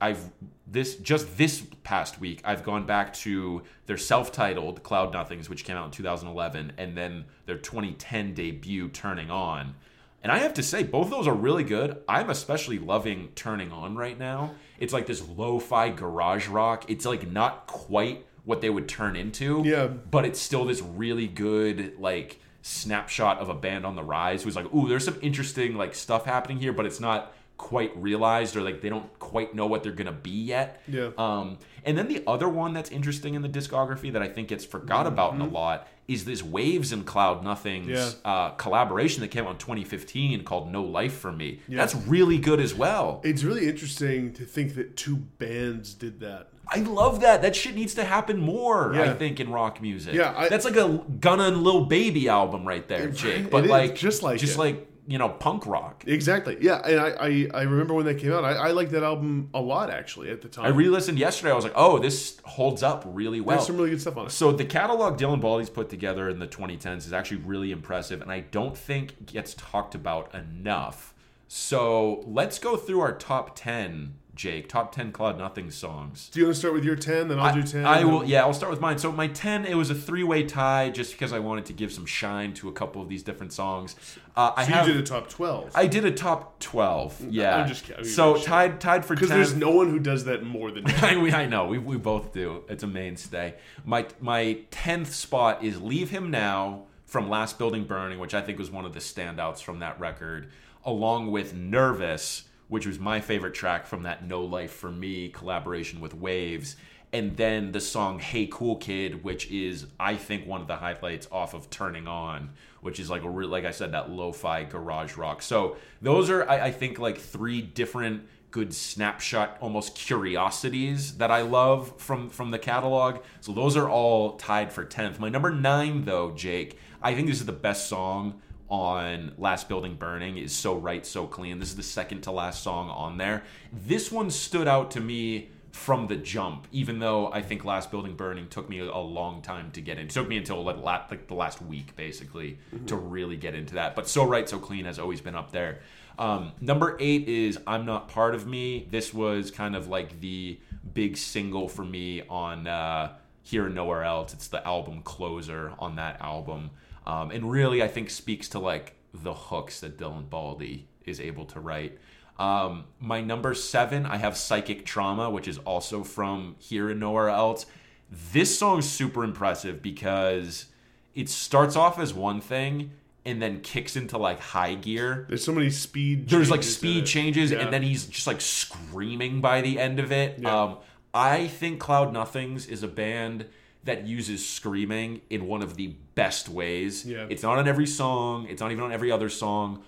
i've this just this past week i've gone back to their self-titled cloud nothings which came out in 2011 and then their 2010 debut turning on and i have to say both of those are really good. I'm especially loving turning on right now. It's like this lo-fi garage rock. It's like not quite what they would turn into Yeah. but it's still this really good like snapshot of a band on the rise who's like ooh there's some interesting like stuff happening here but it's not quite realized or like they don't quite know what they're gonna be yet Yeah. um and then the other one that's interesting in the discography that i think gets forgot about in a lot is this Wavves and cloud nothings Mm-hmm. Yeah. uh, collaboration that came out in 2015 called no life for me Yeah. that's really good as well it's really interesting to think that two bands did that. I love that. That shit needs to happen more. I think in rock music. Yeah, I- that's like a Gunna and Lil Baby album right there, Jake. But like just like just it. like you know punk rock. Exactly. Yeah, and I, I, I remember when that came out. I, I liked that album a lot actually at the time. I re-listened yesterday. I was like, oh, this holds up really well. There's some really good stuff on it. So the catalog Dylan Baldi's put together in the 2010s is actually really impressive, and I don't think gets talked about enough. So let's go through our top 10, Jake. Top 10 Cloud Nothing songs. Do you want to start with your ten? Then I'll do ten. I will. Yeah, I'll start with mine. So my ten, it was a three-way tie, just because I wanted to give some shine to a couple of these different songs. Uh, I So have. you did a top twelve. I did a top twelve. Yeah. I'm just kidding. So Shit. tied, tied for Because ten. there's no one who does that more than. I, we- I know we, we both do. It's a mainstay. My my tenth spot is "Leave Him Now" from Last Building Burning, which I think was one of the standouts from that record, along with "Nervous," which was my favorite track from that "No Life for Me" collaboration with Wavves, and then the song "Hey Cool Kid," which is I think one of the highlights off of "Turning On." Which is like a real, like I said, that lo-fi garage rock. So those are, I, I think, like three different good snapshot, almost curiosities that I love from from the catalog. So those are all tied for tenth. My number nine, though, Jake, I think this is the best song on Last Building Burning is So Right, So Clean. This is the second to last song on there. This one stood out to me from the jump, even though I think Last Building Burning took me a long time to get in. It took me until like, like the last week, basically, mm-hmm. to really get into that. But So Right, So Clean has always been up there. Um, number eight is I'm Not Part of Me. This was kind of like the big single for me on uh, Here and Nowhere Else. It's the album closer on that album um, and really I think speaks to like the hooks that Dylan Baldi is able to write. Um, my number seven, I have Psychic Trauma, which is also from Here and Nowhere Else. This song is super impressive because it starts off as one thing and then kicks into like high gear. There's so many speed. There's like speed changes, yeah. and then he's just like screaming by the end of it. Yeah. Um, I think Cloud Nothings is a band that uses screaming in one of the best ways. Yeah. It's not on every song, it's not even on every other song.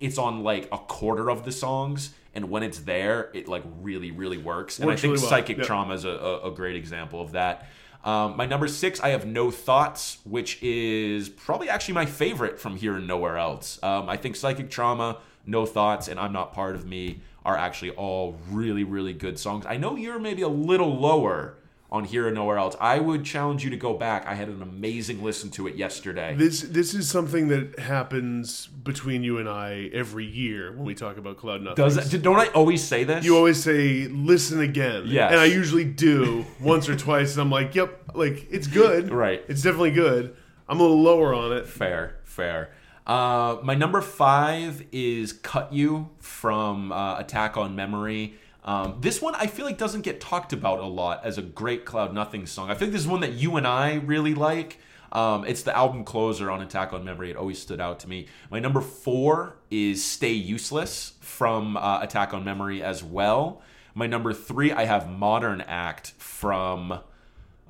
It's on like a quarter of the songs, and when it's there, it like really, really works. And I think really well. Psychic yep. Trauma is a, a, a, great example of that. Um, my number six, I have No Thoughts, which is probably actually my favorite from here and nowhere else. Um, I think Psychic Trauma, No Thoughts, and I'm Not Part of Me are actually all really, really good songs. I know you're maybe a little lower on here and nowhere else. I would challenge you to go back. I had an amazing listen to it yesterday. This this is something that happens between you and I every year when we talk about Cloud Nothing. Does that, don't I always say this? You always say listen again. Yeah, and I usually do once or twice, and I'm like, yep, like it's good. right, it's definitely good. I'm a little lower on it. Fair, fair. Uh, my number five is "Cut You" from uh, Attack on Memory. Um, this one I feel like doesn't get talked about a lot as a great Cloud Nothing song. I think this is one that you and I really like. Um, it's the album closer on Attack on Memory. It always stood out to me. My number four is Stay Useless from uh, Attack on Memory as well. My number three, I have Modern Act from.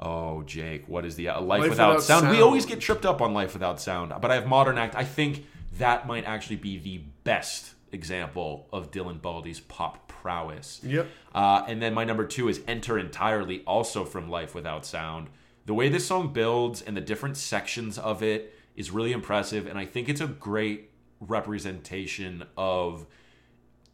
Oh, Jake, what is the uh, Life, Life Without, Without sound? sound? We always get tripped up on Life Without Sound, but I have Modern Act. I think that might actually be the best example of Dylan Baldi's pop prowess. Yep. Uh, and then my number two is Enter Entirely, also from Life Without Sound. The way this song builds and the different sections of it is really impressive, and I think it's a great representation of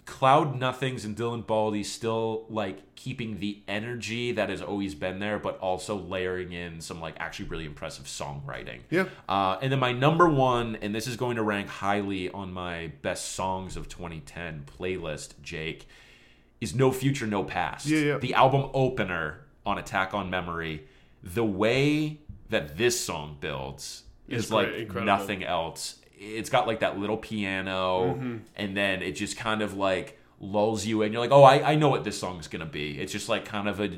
Cloud Nothings and Dylan Baldi still like keeping the energy that has always been there, but also layering in some like actually really impressive songwriting. Yeah. Uh, and then my number one, and this is going to rank highly on my best songs of 2010 playlist, Jake, is No Future, No Past. Yeah, yeah. The album opener on Attack on Memory. The way that this song builds is like nothing else it's got like that little piano mm-hmm. and then it just kind of like lulls you in you're like oh I, I know what this song's gonna be it's just like kind of a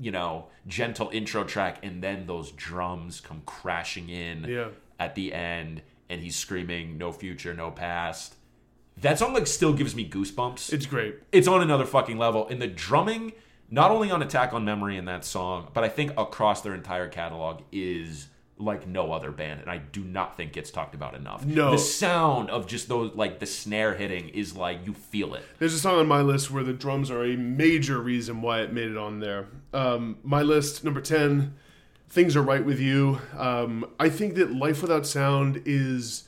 you know gentle intro track and then those drums come crashing in yeah. at the end and he's screaming no future no past that song like still gives me goosebumps it's great it's on another fucking level and the drumming not only on attack on memory in that song but i think across their entire catalog is like no other band, and I do not think gets talked about enough. No, the sound of just those like the snare hitting is like you feel it. There's a song on my list where the drums are a major reason why it made it on there. Um, my list number ten, "Things Are Right with You." Um, I think that "Life Without Sound" is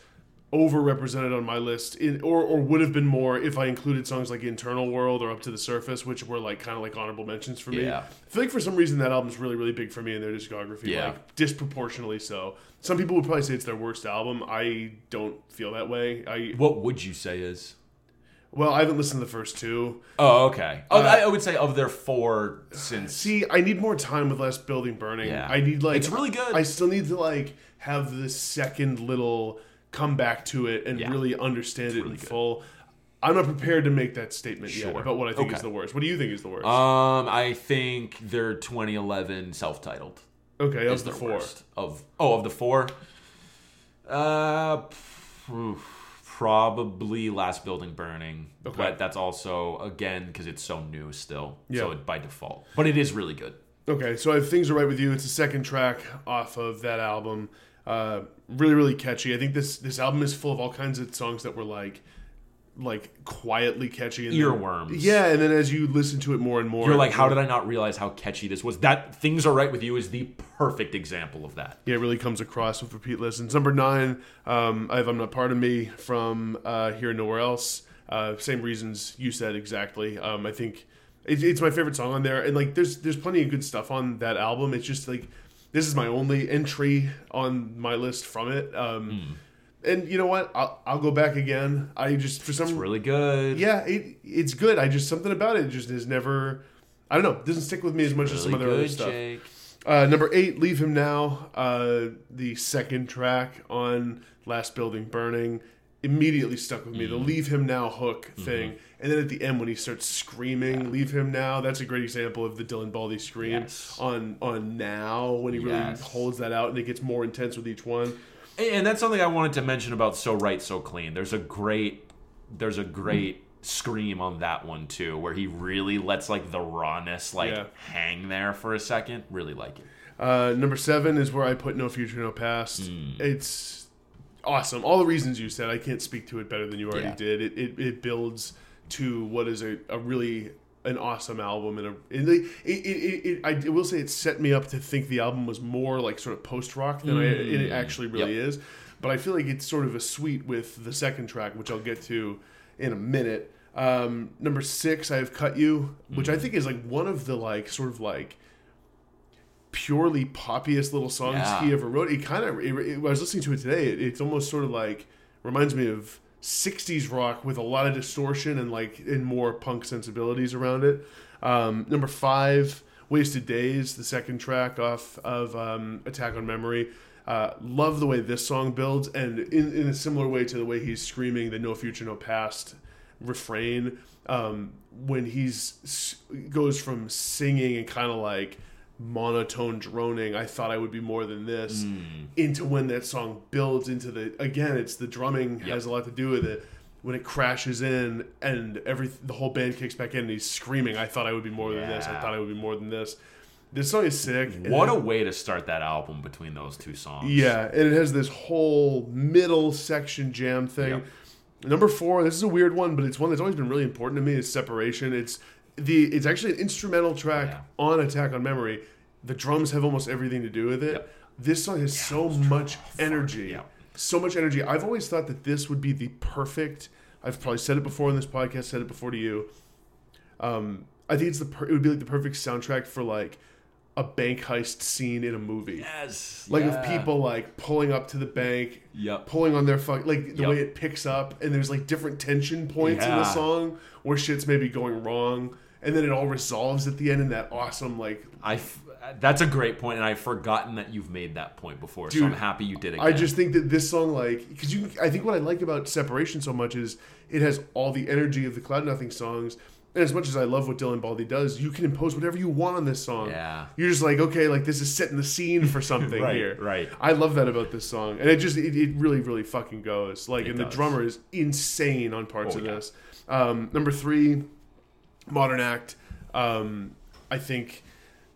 overrepresented on my list in, or, or would have been more if I included songs like Internal World or Up to the Surface, which were like kind of like honorable mentions for me. Yeah. I feel like for some reason that album's really, really big for me in their discography. Yeah. Like disproportionately so. Some people would probably say it's their worst album. I don't feel that way. I What would you say is? Well, I haven't listened to the first two. Oh, okay. Oh, uh, I would say of their four since. See, I need more time with less Building Burning. Yeah. I need like it's really good. I still need to like have this second little come back to it and yeah. really understand it's it really in good. full. I'm not prepared to make that statement sure. yet about what I think okay. is the worst. What do you think is the worst? Um, I think their 2011 self-titled. Okay, of the four. Worst. Of oh, of the four. Uh, probably Last Building Burning, okay. but that's also again because it's so new still, yeah. so it, by default. But it is really good. Okay, so if things are right with you, it's the second track off of that album. Uh, really, really catchy. I think this this album is full of all kinds of songs that were like like quietly catchy and Earworms. yeah, and then as you listen to it more and more, You're like, how did I not realize how catchy this was? That Things Are Right With You is the perfect example of that. Yeah, it really comes across with repeat listens. Number nine, um, I have I'm Not Part of Me from uh, Here and Nowhere Else. Uh, same reasons you said exactly. Um, I think it, it's my favorite song on there, and like there's there's plenty of good stuff on that album. It's just like this is my only entry on my list from it. Um, And you know what? I'll, I'll go back again. I just for some It's really good. yeah, it, it's good. I just something about it just is never. I don't know. Doesn't stick with me as much as some Really other other good, stuff. Jake. Uh, number eight, Leave Him Now, uh, the second track on Last Building Burning, immediately stuck with me. Mm. The Leave Him Now hook Mm-hmm. thing. And then at the end, when he starts screaming, Leave Him Now, that's a great example of the Dylan Baldi scream Yes. on, on Now, when he really Yes. holds that out and it gets more intense with each one. And that's something I wanted to mention about So Right, So Clean. There's a great, there's a great scream on that one too, where he really lets like the rawness like Yeah. hang there for a second. Really like it. Uh, number seven is where I put No Future, No Past. Hmm. It's awesome. All the reasons you said, I can't speak to it better than you already Yeah. did. It, it it builds to what is a, a really an awesome album and a and the, it, it, it, it I will say it set me up to think the album was more like sort of post rock than I, it actually really is. But I feel like it's sort of a suite with the second track, which I'll get to in a minute. Um, number six, I have cut you, which I think is like one of the like sort of like purely poppiest little songs Yeah. he ever wrote. It kind of, I was listening to it today. It, it's almost sort of like reminds me of '60s rock with a lot of distortion and like and more punk sensibilities around it. Um, number five, "Wasted Days," the second track off of um, Attack on Memory. Uh, love the way this song builds, and in, in a similar way to the way he's screaming the "No Future, No Past" refrain um, when he's goes from singing and kind of like monotone droning i thought i would be more than this Hmm. into when that song builds into the again it's the drumming has a lot to do with it when it crashes in and every the whole band kicks back in and he's screaming i thought i would be more than this i thought i would be more than this this song is sick What it- a way to start that album between those two songs. yeah, and it has this whole middle section jam thing. Yep. Number four, this is a weird one, but it's one that's always been really important to me. Is separation. It's the it's actually an instrumental track Yeah. on Attack on Memory. The drums have almost everything to do with it. Yep. This song has so much energy, Yep. so much energy. I've always thought that this would be the perfect. I've probably said it before in this podcast, said it before to you. Um, I think it's the per- it would be like the perfect soundtrack for like a bank heist scene in a movie Yes. like yeah. of people like pulling up to the bank, Yep. pulling on their fuck, like the Yep. way it picks up, and there's like different tension points in the song where shit's maybe going wrong, and then it all resolves at the end in that awesome like. I. F- that's a great point, and I've forgotten that you've made that point before. so I'm happy you did it. I just think that this song, like, because you, I think what I like about Separation so much is it has all the energy of the Cloud Nothing songs. And as much as I love what Dylan Baldi does, you can impose whatever you want on this song. Yeah. You're just like, okay, like this is setting the scene for something Right, here. right. I love that about this song. And it just, it, it really, really fucking goes. Like, It and the drummer is insane on parts Oh, of yeah. this. Um, number three, Modern Act. Um, I think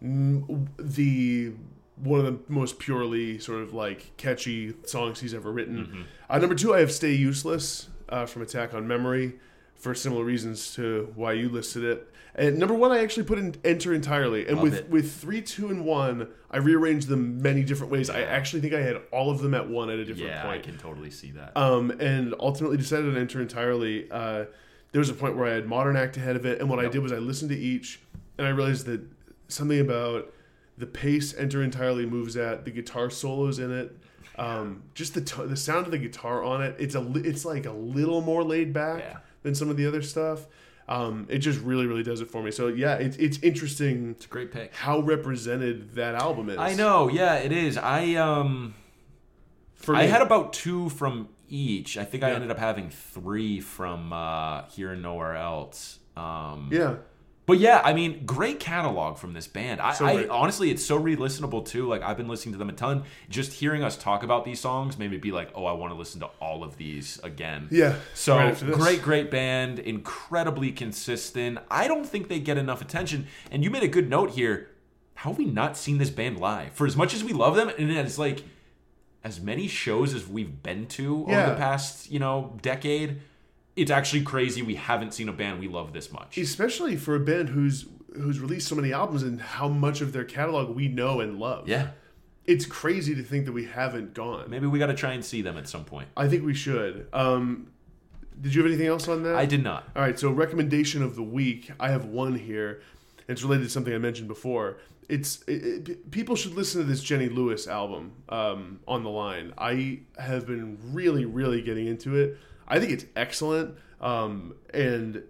the one of the most purely sort of like catchy songs he's ever written. Mm-hmm. Uh, number two, I have "Stay Useless" uh, from Attack on Memory for similar reasons to why you listed it. And number one, I actually put in "Enter" entirely. And Love with it. with three, two, and one, I rearranged them many different ways. I actually think I had all of them at one at a different yeah, point I can totally see that. um, and ultimately decided to enter entirely. Uh, there was a point where I had Modern Act ahead of it, and what I did was I listened to each, and I realized that something about the pace Enter entirely moves at, the guitar solos in it, um, just the t- the sound of the guitar on it. It's a li- it's like a little more laid back Yeah. than some of the other stuff. Um, it just really really does it for me. So yeah, it's it's interesting it's a great pick. how represented that album is. I know. Yeah, it is. I um. For I had about two from each. I think I ended up having three from uh, here and nowhere else. Um, yeah. But yeah, I mean, great catalog from this band. I, So I honestly, it's so re-listenable too. Like I've been listening to them a ton. Just hearing us talk about these songs made me be like, oh, I want to listen to all of these again. Yeah. So right great, great band, incredibly consistent. I don't think they get enough attention. And you made a good note here. How have we not seen this band live? For as much as we love them, and it's like as many shows as we've been to over the past, you know, decade, it's actually crazy we haven't seen a band we love this much. especially for a band who's who's released so many albums and how much of their catalog we know and love. Yeah. It's crazy to think that we haven't gone. Maybe we got to try and see them at some point. I think we should. Um, did you have anything else on that? I did not. All right, so recommendation of the week. I have one here. It's related to something I mentioned before. It's it, it, people should listen to this Jenny Lewis album um, on the line. I have been really, really getting into it. I think it's excellent. Um, and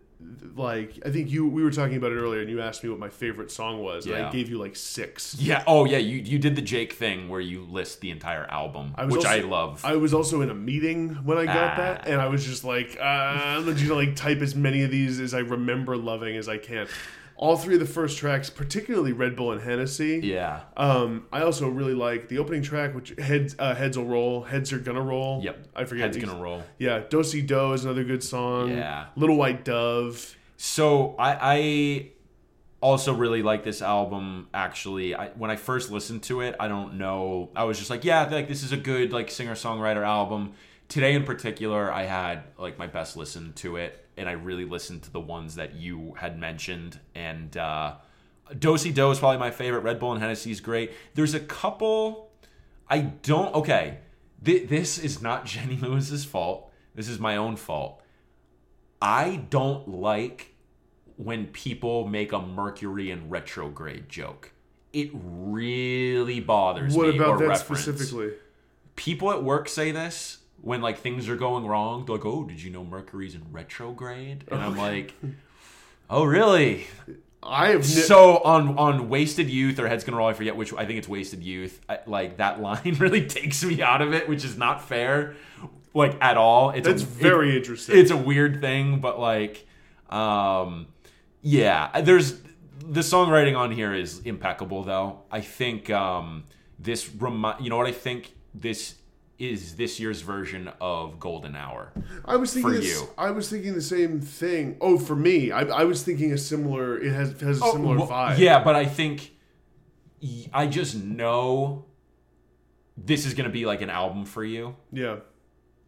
like I think you we were talking about it earlier, and you asked me what my favorite song was, and I gave you like six. Yeah. Oh, yeah. You you did the Jake thing where you list the entire album, I which also- I love. I was also in a meeting when I got Ah. that, and I was just like, uh, I'm just gonna like type as many of these as I remember loving as I can. All three of the first tracks, particularly Red Bull and Hennessy. yeah. Um, I also really like the opening track, which heads uh, heads will roll, heads are gonna roll. Yep. I forget. Head's gonna roll. Yeah, Do Si Do is another good song. Yeah. Little White Dove. So I, I also really like this album. Actually, I, when I first listened to it, I don't know. I was just like, yeah, like this is a good like singer songwriter album. Today in particular, I had like my best listen to it, and I really listened to the ones that you had mentioned. And uh, Do Si Do is probably my favorite. Red Bull and Hennessy is great. There's a couple I don't. Okay, Th- this is not Jenny Lewis's fault. This is my own fault. I don't like when people make a Mercury in retrograde joke. It really bothers What me. about that reference. specifically? People at work say this when like things are going wrong. They're like, "Oh, did you know Mercury's in retrograde?" And I'm like, "Oh, really?" I have So on on wasted youth or heads gonna roll, I forget which. I think it's wasted youth. I, like that line really takes me out of it, which is not fair, like at all. It's that's a, very it- interesting. it's a weird thing, but like, um, yeah, there's the songwriting on here is impeccable though. I think um, this remi- you know what I think this is this year's version of Golden Hour. I was thinking for this- you. I was thinking the same thing. Oh, for me, I, I was thinking a similar. It has has a similar well, vibe. Oh, Yeah, but I think i just know this is going to be like an album for you, yeah.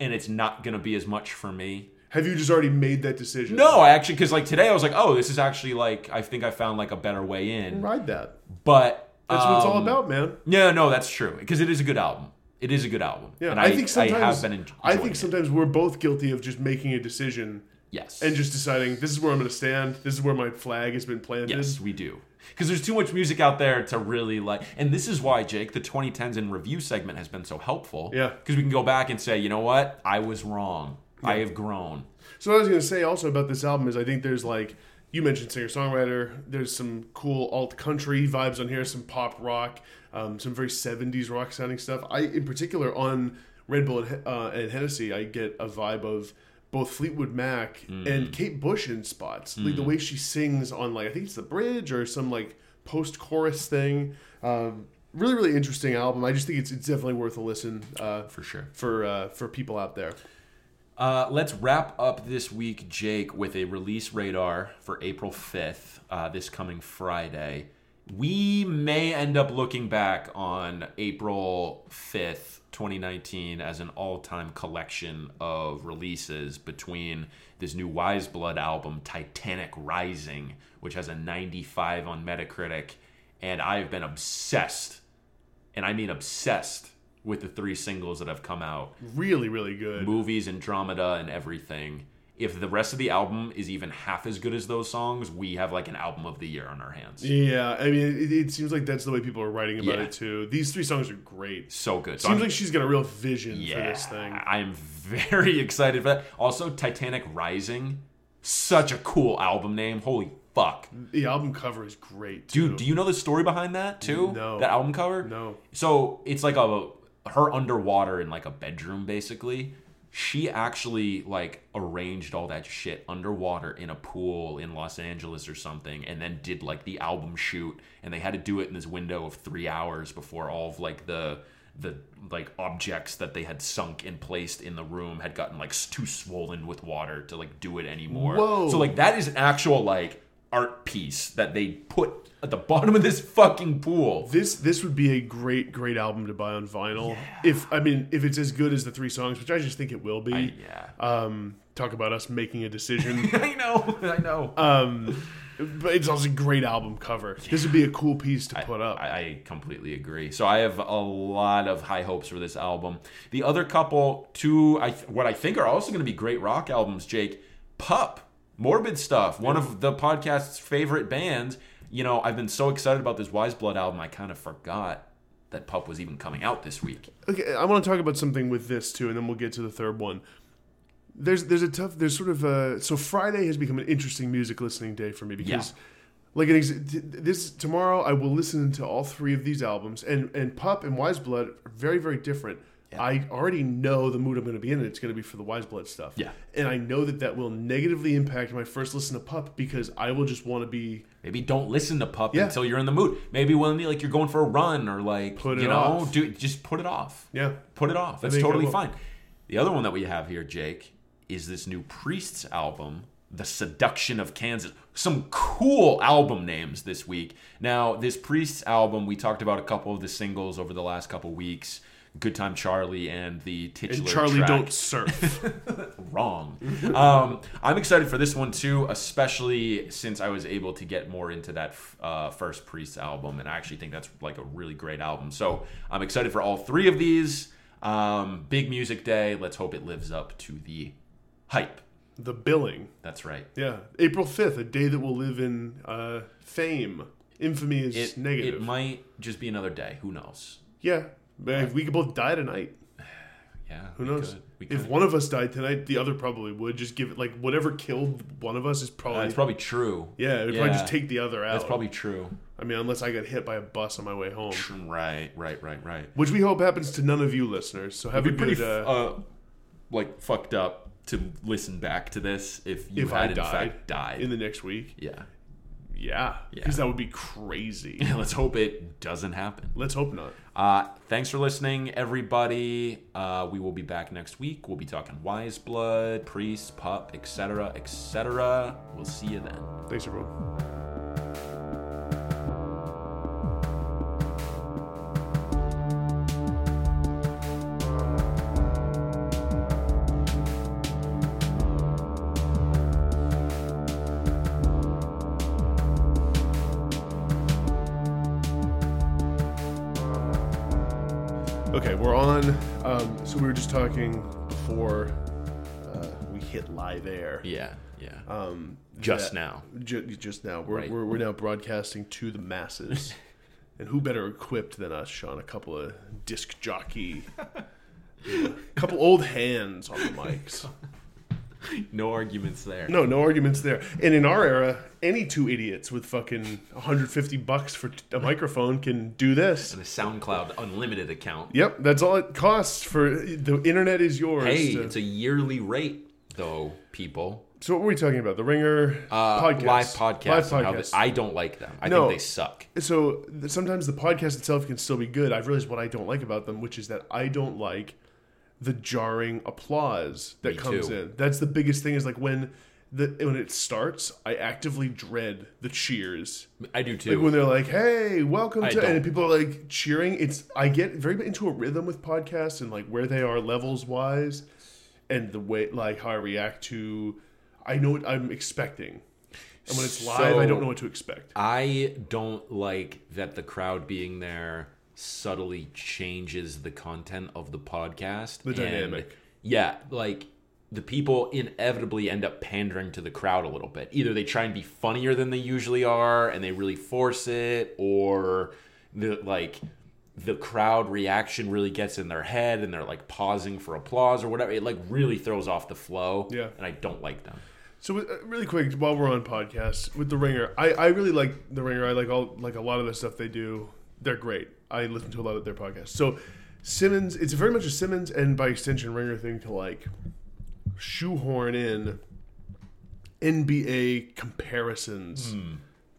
and it's not going to be as much for me. Have you just already made that decision? No, I actually because like today I was like, oh, this is actually like I think I found like a better way in. ride that. But That's what it's all um, about, man. Yeah, no, that's true because it is a good album. It is a good album. Yeah, and I, think sometimes I have been I think it. we're both guilty of just making a decision yes, and just deciding this is where I'm going to stand. This is where my flag has been planted. Yes, we do. Because there's too much music out there to really like. And this is why, Jake, the 2010s in review segment has been so helpful. Yeah. Because we can go back and say, you know what? I was wrong. I have grown. So what I was going to say also about this album is I think there's like you mentioned singer songwriter. There's some cool alt country vibes on here, some pop rock, um, some very 70s rock sounding stuff. I in particular on Red Bull and, uh, and Hennessy, I get a vibe of both Fleetwood Mac Mm. and Kate Bush in spots. Like the way she sings on like I think it's the bridge or some like post chorus thing. Um, really, really interesting album. I just think it's it's definitely worth a listen uh, For sure. for uh, for people out there. Uh, let's wrap up this week, Jake, with a release radar for April 5th, uh, this coming Friday. We may end up looking back on April 5th, 2019, as an all time collection of releases between this new Weyes Blood album, Titanic Rising, which has a 95 on Metacritic. And I've been obsessed, and I mean obsessed, with the three singles that have come out Really, really good. movies, Andromeda, and everything. If the rest of the album is even half as good as those songs, we have like an album of the year on our hands. Yeah, I mean, it, it seems like that's the way people are writing about Yeah. it too. These three songs are great. So good. So Seems I'm- like she's got a real vision for this thing. I am very excited for that. Also, Titanic Rising, such a cool album name. Holy fuck. The album cover is great, too. Dude, do you know the story behind that too? No. That album cover? No. So it's like a her underwater in like a bedroom basically. She actually like arranged all that shit underwater in a pool in Los Angeles or something and then did like the album shoot and they had to do it in this window of 3 hours before all of like the the like objects that they had sunk and placed in the room had gotten like too swollen with water to like do it anymore. Whoa. So like that is an actual like art piece that they put at the bottom of this fucking pool. This this would be a great great album to buy on vinyl. If I mean if it's as good as the three songs, which I just think it will be. I- yeah. Um, talk about us making a decision. I know, I know. um, but it's also a great album cover. This would be a cool piece to put up. I, I completely agree. So I have a lot of high hopes for this album. The other couple, two, I what I think are also going to be great rock albums. Jake, Pup, Morbid Stuff, one of the podcast's favorite bands. You know, I've been so excited about this Weyes Blood album, I kind of forgot that Pup was even coming out this week. Okay, I want to talk about something with this too, and then we'll get to the third one. There's there's a tough there's sort of a so Friday has become an interesting music listening day for me because Yeah. like an ex- this tomorrow I will listen to all three of these albums and and Pup and Weyes Blood are very very different. I already know the mood I'm going to be in. and It's going to be for the Weyes Blood stuff. Yeah. and I know that that will negatively impact my first listen to Pup because I will just want to be Maybe don't listen to Pup Yeah. until you're in the mood. Maybe when like you're going for a run or like Put you know, off. do just put it off. yeah Put it off. That's totally fine. The other one that we have here, Jake, is this new Priests album, The Seduction of Kansas. Some cool album names this week. Now, this Priests album, we talked about a couple of the singles over the last couple weeks. Good Time Charlie and the titular and Charlie track. don't surf. wrong. um, I'm excited for this one too, especially since I was able to get more into that uh, first Priest album, and I actually think that's like a really great album. So I'm excited for all three of these. Um, big music day. Let's hope it lives up to the hype. the billing. That's right. Yeah, April fifth, a day that will live in uh, fame. Infamy is It, negative. it might just be another day. Who knows? yeah, but we could both die tonight. Yeah. Who knows? could. We If could. one of us died tonight, the other probably would. Just give it like whatever killed one of us is probably. it's probably true. yeah, it would probably just take the other out. That's probably true. I mean, unless I got hit by a bus on my way home, Right. Right. Right. Right. which we hope happens to none of you listeners. So have a It'd good. pretty uh, uh, like fucked up to listen back to this if you if had I in fact died. in the next week, yeah. Yeah, Yeah. because that would be crazy. Let's hope it doesn't happen. Let's hope not. Uh, thanks for listening, everybody. Uh, we will be back next week. We'll be talking Weyes Blood, Priest, Pup, etc., etc. We'll see you then. Thanks, everyone. Just talking before uh, we hit live air. Yeah, yeah. Um, Just that- now. Ju- just now. We're, Right. we're, we're now broadcasting to the masses. and who better equipped than us, Sean? A couple of disc jockey, a couple old hands on the mics. No arguments there. No, no arguments there. And in our era, any two idiots with fucking 150 bucks for a microphone can do this. And a SoundCloud Unlimited account. Yep, that's all it costs for the internet is yours. Hey, to- it's a yearly rate, though, people. so what were we talking about? The Ringer Uh, podcast, Live podcast. Live how they- I don't like them. I No. think they suck. so sometimes the podcast itself can still be good. I've realized what I don't like about them, which is that I don't like the jarring applause that Me comes too. in. That's the biggest thing. Is like when the when it starts, I actively dread the cheers. I do Like too. when they're like, "Hey, welcome I to," don't. and people are like cheering. It's I get very into a rhythm with podcasts and like where they are levels wise, and the way like how I react to. I know what I'm expecting, and when it's live, I don't know what to expect. I don't like that the crowd being there subtly changes the content of the podcast. The And, dynamic. Yeah, like the people inevitably end up pandering to the crowd a little bit. Either they try and be funnier than they usually are and they really force it, or the like the crowd reaction really gets in their head and they're like pausing for applause or whatever. It like really throws off the flow. Yeah. And I don't like them. So uh, really quick, while we're on podcasts with the Ringer, I, I really like the Ringer. I like all like a lot of the stuff they do. They're great. I listen to a lot of their podcasts. So Simmons, it's very much a Simmons and by extension Ringer thing to like shoehorn in NBA comparisons hmm.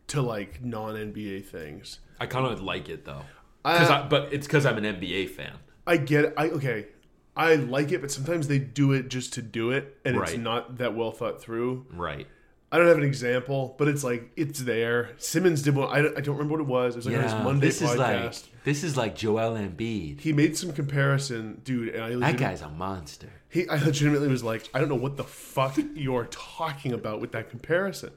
to like non NBA things. I kind of like it though. I- I, but it's because I'm an NBA fan. I get it. I okay. I like it, but sometimes they do it just to do it, and it's not that well thought through. Right. I don't have an example, but it's like it's there. Simmons did one. I don't, I don't remember what it was. It was like on his Monday this podcast. is like this is like Joel Embiid. he made some comparison, dude, and I That guy's a monster. he I legitimately was like, I don't know what the fuck you're talking about with that comparison.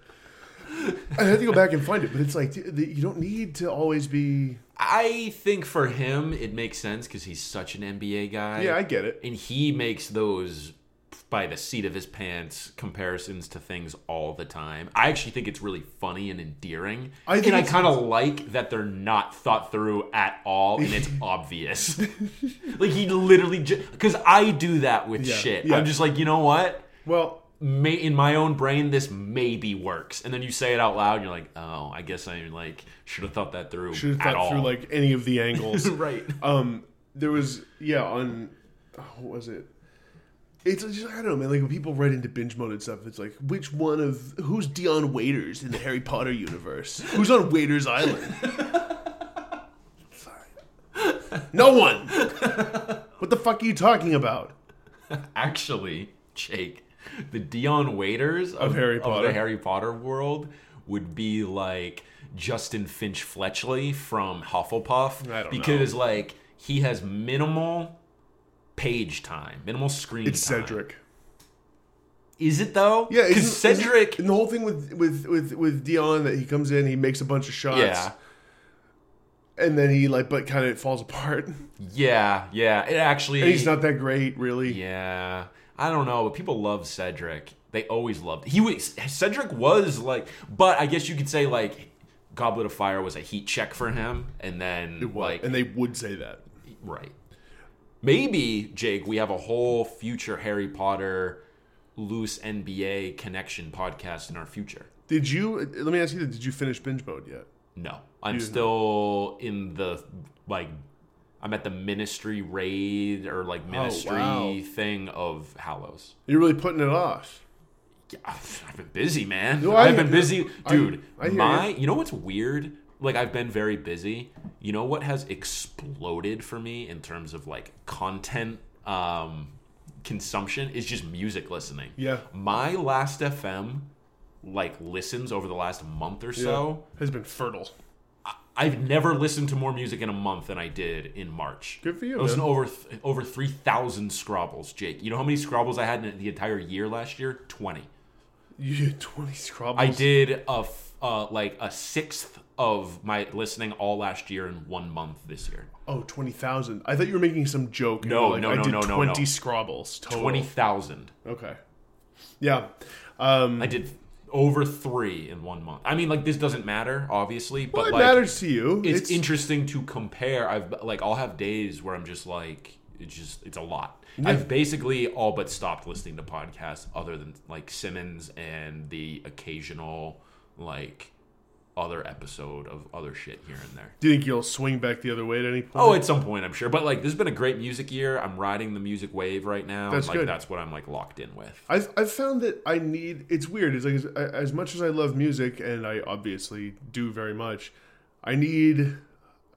I had to go back and find it, but it's like you don't need to always be. I think for him it makes sense because he's such an NBA guy. Yeah, I get it. and he makes those by the seat of his pants comparisons to things all the time. I actually think it's really funny and endearing. I think and I kind of like that they're not thought through at all and it's obvious. like he literally because I do that with Yeah, shit. yeah. I'm just like, you know what? Well, May, in my own brain, this maybe works, and then you say it out loud, and you're like, "Oh, I guess I like should have thought that through." should have thought through like any of the angles. right. Um, there was yeah on oh, what was it? It's just I don't know, man. Like when people write into binge mode and stuff, it's like which one of who's Dion Waiters in the Harry Potter universe? Who's on Waiters Island? No one. What the fuck are you talking about? Actually, Jake, the Dion Waiters of, Harry of Potter. the Harry Potter world would be like Justin Finch Fletchley from Hufflepuff I don't because like he has minimal page time, minimal screen It's time. Cedric. Is it though? Yeah, because Cedric. and the whole thing with with with with Dion that he comes in, he makes a bunch of shots, yeah, and then he like but kind of falls apart. Yeah, yeah. It actually. he's not that great, really. Yeah, I don't know, but people love Cedric. They always loved. He was Cedric was like, but I guess you could say like Goblet of Fire was a heat check for him, and then like and they would say that. right. Maybe Jake, we have a whole future Harry Potter loose NBA connection podcast in our future. Did you? Let me ask you: Did you finish binge mode yet? No, I'm You- still in the like. I'm at the ministry raid or like oh, ministry wow. thing of Hallows. You're really putting it off. Yeah, I've been busy, man. No, I- I've been busy, dude. I hear my, you know what's weird? Like I've been very busy. You know what has exploded for me in terms of like content um, consumption is just music listening. Yeah. My last FM like listens over the last month or so. has been fertile. I've never listened to more music in a month than I did in March. Good for you, I listened over th- over three thousand Scrobbles, Jake. You know how many Scrobbles I had in the entire year last year? Twenty. You did 20 scrobbles. I did a f- uh, like a sixth of my listening all last year in one month this year. Oh, 20,000. I thought you were making some joke. No, like, no, I no, did no, no, 20 no. scrobbles total. Twenty thousand. Okay. Yeah. Um, I did over three in one month. I mean, like this doesn't matter, obviously, well, but it like matters to you. it's, interesting to compare. I've like I'll have days where I'm just like it's just it's a lot. I've basically all but stopped listening to podcasts other than like Simmons and the occasional like other episode of other shit here and there. Do you think you'll swing back the other way at any point? Oh, at some point I'm sure. But like this has been a great music year. I'm riding the music wave right now. That's like good. that's what I'm like locked in with. I've, I've found that I need. It's weird. It's like as, as much as I love music, and I obviously do very much, I need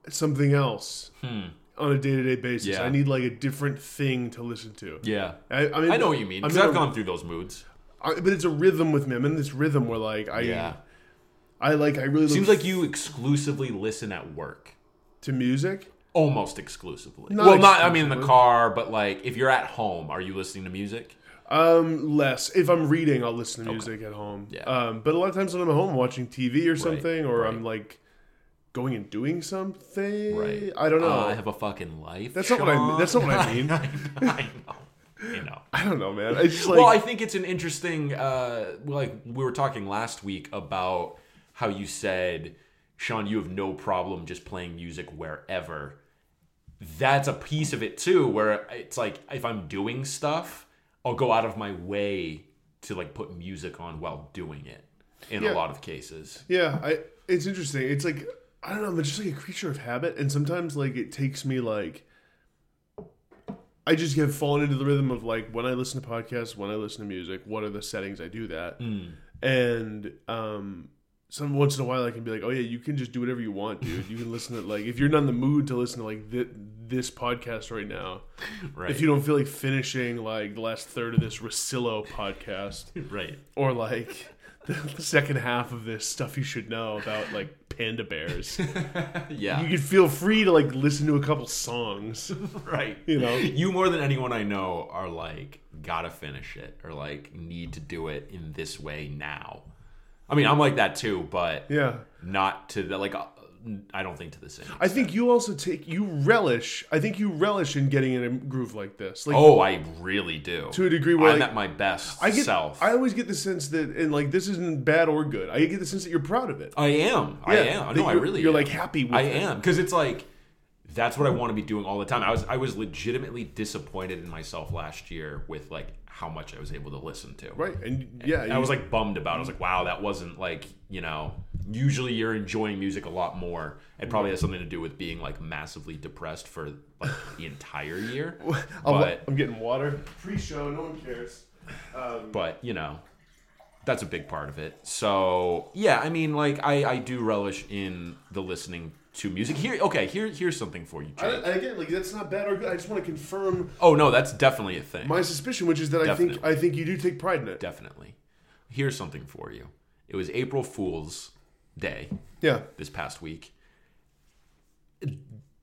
something else on a day to day basis. Hmm. Yeah. I need like a different thing to listen to. Yeah. I, I, mean, I know what you mean. Because I've a- gone through those moods. I- but it's a rhythm with me. I'm in this rhythm where like I, Yeah. I like I really Seems like you exclusively listen at work. to music. Almost exclusively. Not well, not I mean in the car, but like if you're at home, are you listening to music? Um, less. If I'm reading, I'll listen to music at home. Yeah. Um, but a lot of times when I'm at home watching TV or something, or right. I'm like going and doing something. Right. I don't know. Uh, I have a fucking life. That's not what I mean- that's not what I mean. I know. I know. I don't know, man. Like well, I think it's an interesting. Uh, like we were talking last week about how you said, Sean, you have no problem just playing music wherever. That's a piece of it too, where it's like if I'm doing stuff, I'll go out of my way to like put music on while doing it. In Yeah. a lot of cases, yeah, I. It's interesting. It's like I don't know. I'm just like a creature of habit, and sometimes like it takes me like. I just have fallen into the rhythm of like when I listen to podcasts, when I listen to music, what are the settings I do that, and um, some once in a while I can be like, oh yeah, you can just do whatever you want, dude. You can listen to like if you're not in the mood to listen to like thi- this podcast right now, right? if you don't feel like finishing like the last third of this Russillo podcast, right. or like the second half of this stuff you should know about like panda bears. yeah. You can feel free to like listen to a couple songs. right. You know? You more than anyone I know are like gotta finish it or like need to do it in this way now. I mean, I'm like that too, but Yeah. not to the like. uh, I don't think to the same. I think you also take you relish. I think you relish in getting in a groove like this. Like Oh, I really do. To a degree where, I'm like, at my best I get, self. I always get the sense that, and like this isn't bad or good. I get the sense that you're proud of it. I am. I am. No, I really. you're, am. like, happy with I it. am because it's like that's what I want to be doing all the time. I was I was legitimately disappointed in myself last year with like how much I was able to listen to. Right, and yeah, I you- was like bummed about. it. I was like, wow, that wasn't like you know. Usually, you're enjoying music a lot more. It probably has something to do with being like massively depressed for like the entire year. But I'm getting water. Pre-show, no one cares. Um, but you know that's a big part of it so yeah i mean like i i do relish in the listening to music here okay here here's something for you I, again, like that's not bad or good. I just want to confirm oh no that's definitely a thing my suspicion, which is that I think I think you do take pride in it. definitely here's something for you it was april fool's day Yeah, this past week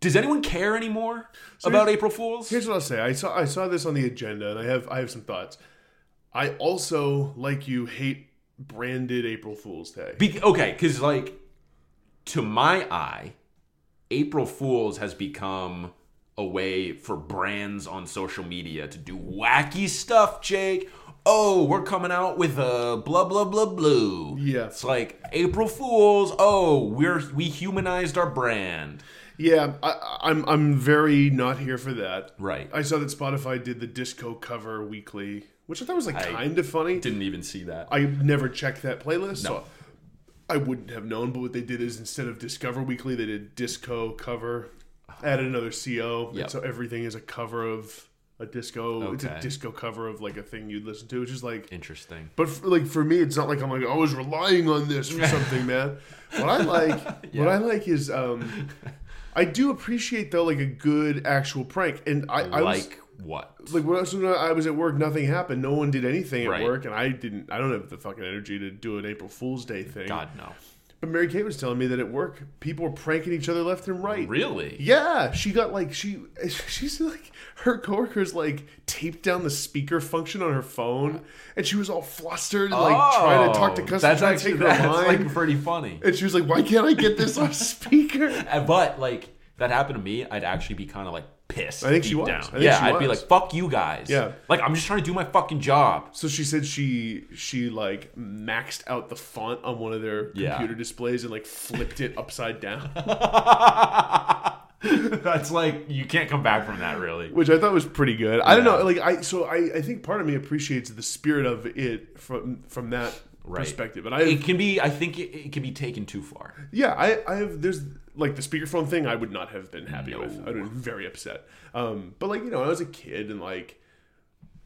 does anyone care anymore about april fools Here's what I'll say. I saw I saw this on the agenda, and I have I have some thoughts. I also, like you, hate branded April Fool's Day. Be- okay, because like to my eye, April Fools has become a way for brands on social media to do wacky stuff. Jake, oh, we're coming out with a blah blah blah blue. Yeah. it's like April Fools. Oh, we're we humanized our brand. yeah, I, I'm I'm very not here for that. Right. I saw that Spotify did the disco cover weekly, which I thought was like kind of funny. Didn't even see that. I never checked that playlist, No. so I wouldn't have known. But what they did is instead of Discover Weekly, they did Disco cover, added another CO, and so everything is a cover of a disco. It's a disco cover of like a thing you'd listen to, which is like. Interesting. But for, like for me, it's not like I'm like I was relying on this for something, man. What I like, what I like is, um, I do appreciate though like a good actual prank, and I, I was, like what? like when I was, when I was at work, nothing happened. No one did anything at Right. work, and I didn't. I don't have the fucking energy to do an April Fool's Day thing. God no. But Mary Kate was telling me that at work, people were pranking each other left and right. Really? Yeah, she got like she she's like her coworkers like taped down the speaker function on her phone, and she was all flustered and like trying to oh, talk to customers, Oh, That's actually that's line. like pretty funny. and she was like, "Why can't I get this on speaker?" But like that happened to me, I'd actually be kind of like pissed. I think she was. Down. I think yeah, she I'd be like, "Fuck you guys." Yeah. like I'm just trying to do my fucking job. So she said she she like maxed out the font on one of their Yeah. computer displays and like flipped it upside down, That's like you can't come back from that, really. which I thought was pretty good. I don't know, like I so I I think part of me appreciates the spirit of it from from that Right. perspective. And I It can be. I think it, it can be taken too far. Yeah, I, I have. There's like the speakerphone thing. I would not have been happy No. with. I'd been very upset. Um, but like you know, when I was a kid and like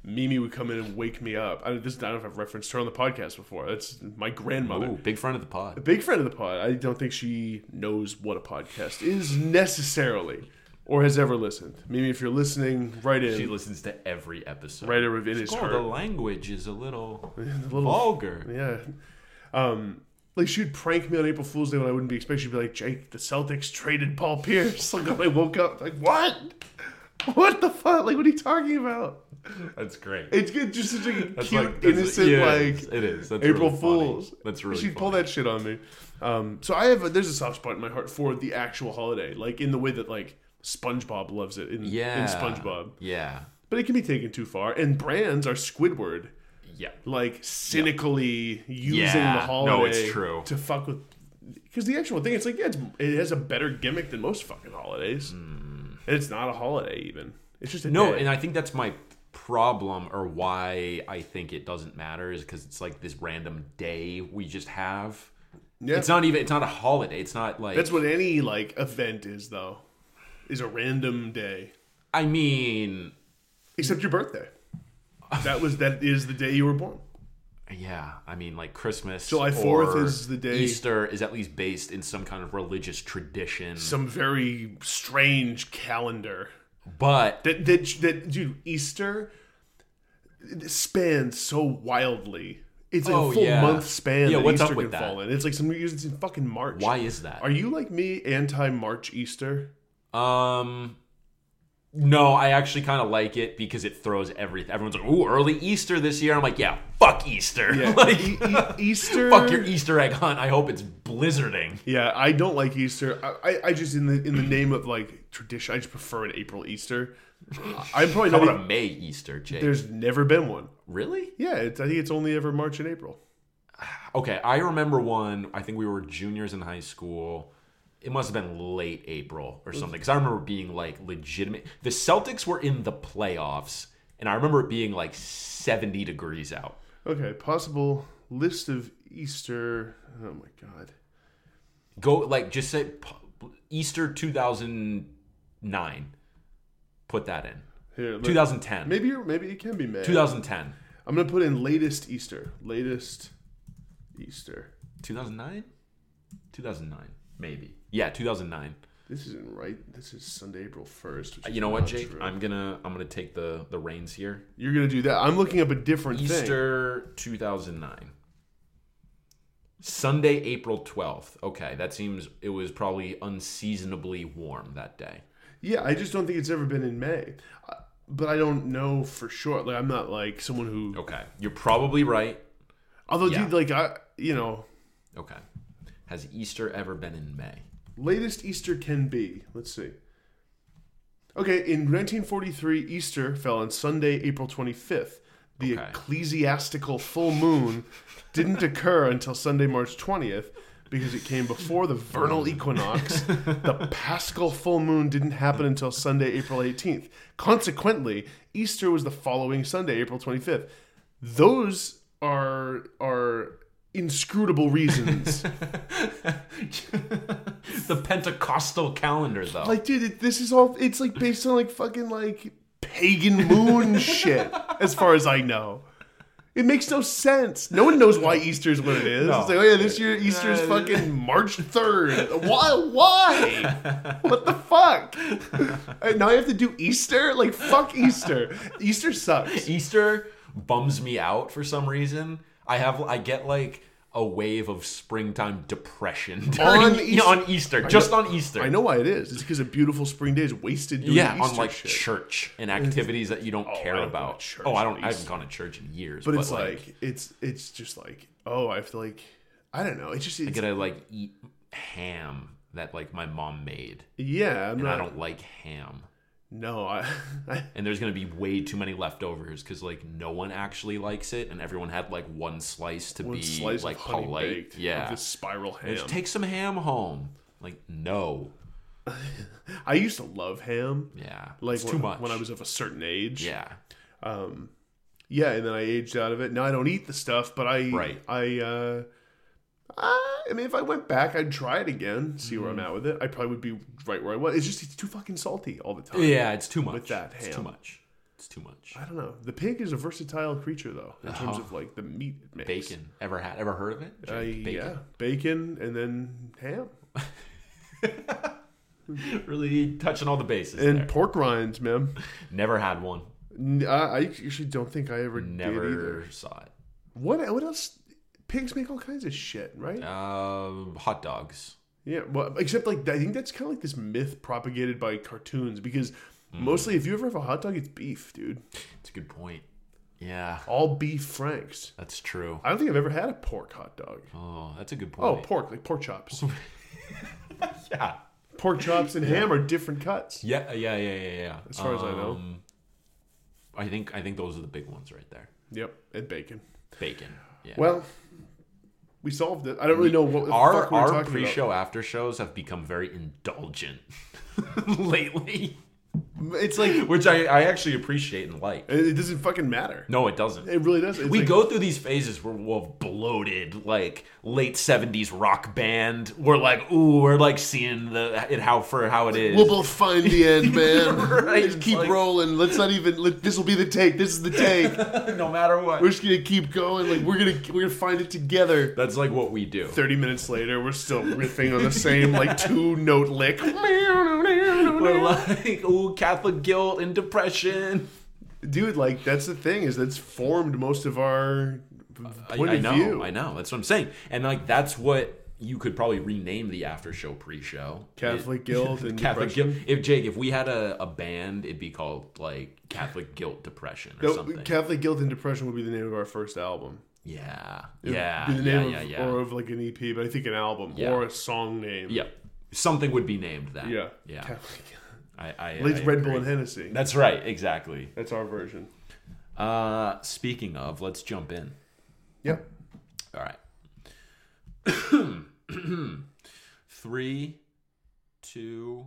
Mimi would come in and wake me up. I, this I don't know if I've referenced her on the podcast before. That's my grandmother. Ooh, big friend of the pod. Big friend of the pod. I don't think she knows what a podcast is necessarily, or has ever listened. Mimi, if you're listening, write in. She listens to every episode. Write a review. It is Oh, her. the language is a little little- vulgar. Yeah. Um, like she would prank me on April Fool's Day when I wouldn't be expecting. She'd be like, "Jake, the Celtics traded Paul Pierce." Like when I woke up, like what? What the fuck? Like what are you talking about? That's great. It's good, just such a That's cute, like- innocent, yeah, like it is. That's April really funny. Fools. That's really. She'd pull that shit on me. Um, so I have a, there's a soft spot in my heart for the actual holiday, like in the way that like SpongeBob loves it in, Yeah. in SpongeBob. Yeah. But it can be taken too far, and brands are Squidward Yeah. like cynically using Yeah. the holiday No, it's true. to fuck with because the actual thing it's like yeah it's, it has a better gimmick than most fucking holidays hmm. and it's not a holiday even it's just a. No, day. and I think that's my problem or why I think it doesn't matter is because it's like this random day we just have. yeah It's not even. It's not a holiday. It's not like. that's what any like event is though is a random day I mean. except your birthday that was that is the day you were born Yeah, I mean, like Christmas. July 4th is the day- Easter is at least based in some kind of religious tradition. some very strange calendar but that that that dude Easter spans so wildly. It's like Oh, a full yeah. month span Yeah, that what's Easter up with can that? fall in. It's like some years it's in fucking March. Why is that? Are you like me, anti March Easter? Um, no, I actually kind of like it because it throws everything. Everyone's like, "Ooh, early Easter this year." I'm like, "Yeah, fuck Easter." Yeah. like, E- e- Easter. fuck your Easter egg hunt. I hope it's blizzarding. Yeah, I don't like Easter. I, I, I just in the in the name of like tradition, I just prefer an April Easter. I'm probably not. about even- a May Easter, Jake? there's never been one. really? Yeah, it's, I think it's only ever March and April. Okay, I remember one. I think we were juniors in high school. It must have been late April or mm. something because I remember being like legitimate. The Celtics were in the playoffs, and I remember it being like 70 degrees out. Okay, possible list of Easter. Oh my god. Go like just say Easter 2009. Put that in. Here, let- 2010. maybe maybe it can be May. 2010. I'm gonna put in latest Easter. Latest Easter. 2009? 2009. Maybe. Yeah, 2009. This isn't right. This is Sunday, April first. You know what, Jake? I'm gonna I'm gonna take the the reins here. You're gonna do that. I'm looking up a different thing. Easter 2009. Sunday, April 12th. Okay, that seems it was probably unseasonably warm that day. Yeah, I just don't think it's ever been in May. Uh, But I don't know for sure. Like I'm not like someone who. Okay, you're probably right. Although, Yeah. dude, like I, you know, Okay. Has Easter ever been in May? Latest Easter can be. Let's see. Okay, in 1943, Easter fell on Sunday, April 25th. The Okay. ecclesiastical full moon didn't occur until Sunday, March 20th because it came before the vernal equinox. the paschal full moon didn't happen until Sunday, April 18th. Consequently, Easter was the following Sunday, April 25th. Those are are inscrutable reasons. the Pentecostal calendar, though. Like, dude, it, this is all. It's like based on like fucking like pagan moon shit. As far as I know, it makes no sense. No one knows why Easter is what it is. No. It's like, oh yeah, this year Easter is fucking March third. Why? Why? what the fuck? And now I have to do Easter. Like, fuck Easter. Easter sucks. Easter bums me out for some reason. I have I get like a wave of springtime depression On on, Eas- Easter, just on Easter. I know why it is. It's because of beautiful spring days wasted doing Yeah, Easter on like shit. church and activities that you don't oh, I care don't go to about. church oh, I on don't. I haven't Easter. gone to church in years. but it's like, it's it's just like oh I have to like I don't know. It's just I gotta like eat ham that like my mom made, yeah. I'm and not, I don't like ham. No, I, I And there's gonna be way too many leftovers because like no one actually likes it, and everyone had like one slice to one be slice like polite. baked yeah, this spiral ham. just take some ham home. Like no, I used to love ham. yeah, Like when, too much. when I was of a certain age. yeah, Yeah, and then I aged out of it. Now I don't eat the stuff, but I Right. I uh I mean, if I went back, I'd try it again, see where I'm Mm-hmm. at with it. I probably would be right where I was. It's just it's too fucking salty all the time. yeah. It's too much. With that it's ham. too much. It's too much. I don't know. The pig is a versatile creature, though, in terms Oh. of like the meat it makes. Bacon. Ever had? Ever heard of it? Uh, Bacon. Yeah, bacon and then ham Really touching all the bases. and there. pork rinds, man. Never had one. N- I I actually don't think I ever did either. Never saw it. What what else? Pigs make all kinds of shit, right? Um, hot dogs. Yeah, well, except like I think that's kind of like this myth propagated by cartoons because Hmm. mostly if you ever have a hot dog, it's beef, dude. It's a good point. Yeah, All beef franks. that's true. I don't think I've ever had a pork hot dog. Oh, that's a good point. Oh, pork, like pork chops. yeah. pork chops and ham are different cuts. Yeah, yeah, yeah, yeah, yeah. As far as I know. Um, I think I think those are the big ones right there. Yep, and bacon. Bacon. Yeah. Well, we solved it. I don't really know what the our we our pre-show after shows have become very indulgent lately, about. It's like which I, I actually appreciate and like. it doesn't fucking matter. No, it doesn't. It really doesn't. It's we like- go through these phases where we're bloated, like late seventies rock band. We're like, ooh, we're like seeing the it how for how it is. We'll both find the end, man. Right, Just keep like- rolling. Let's not even. Let, this will be the take. This is the take. no matter what. we're just gonna keep going. Like we're gonna we're gonna find it together. That's like what we do. Thirty minutes later, we're still riffing on the same like two note lick. We're like, ooh, Catholic guilt and depression. Dude, like that's the thing is that's formed most of our I, point I of know, view. I know. That's what I'm saying, and like that's what you could probably rename the after show pre-show. Catholic It- guilt and Catholic depression. guilt. If Jake, if we had a, a band, it'd be called like Catholic Guilt Depression or No, something. Catholic guilt and depression would be the name of our first album. yeah, It would yeah, be the yeah, name yeah, of, yeah. or of like an EP, but I think an album Yeah. or a song name. yeah, something would be named that. yeah, yeah. Catholic. I, I, At least I Red Bull and Hennessy. That's right, exactly. That's our version. Uh, speaking of, let's jump in. Yep. All right. Three, two,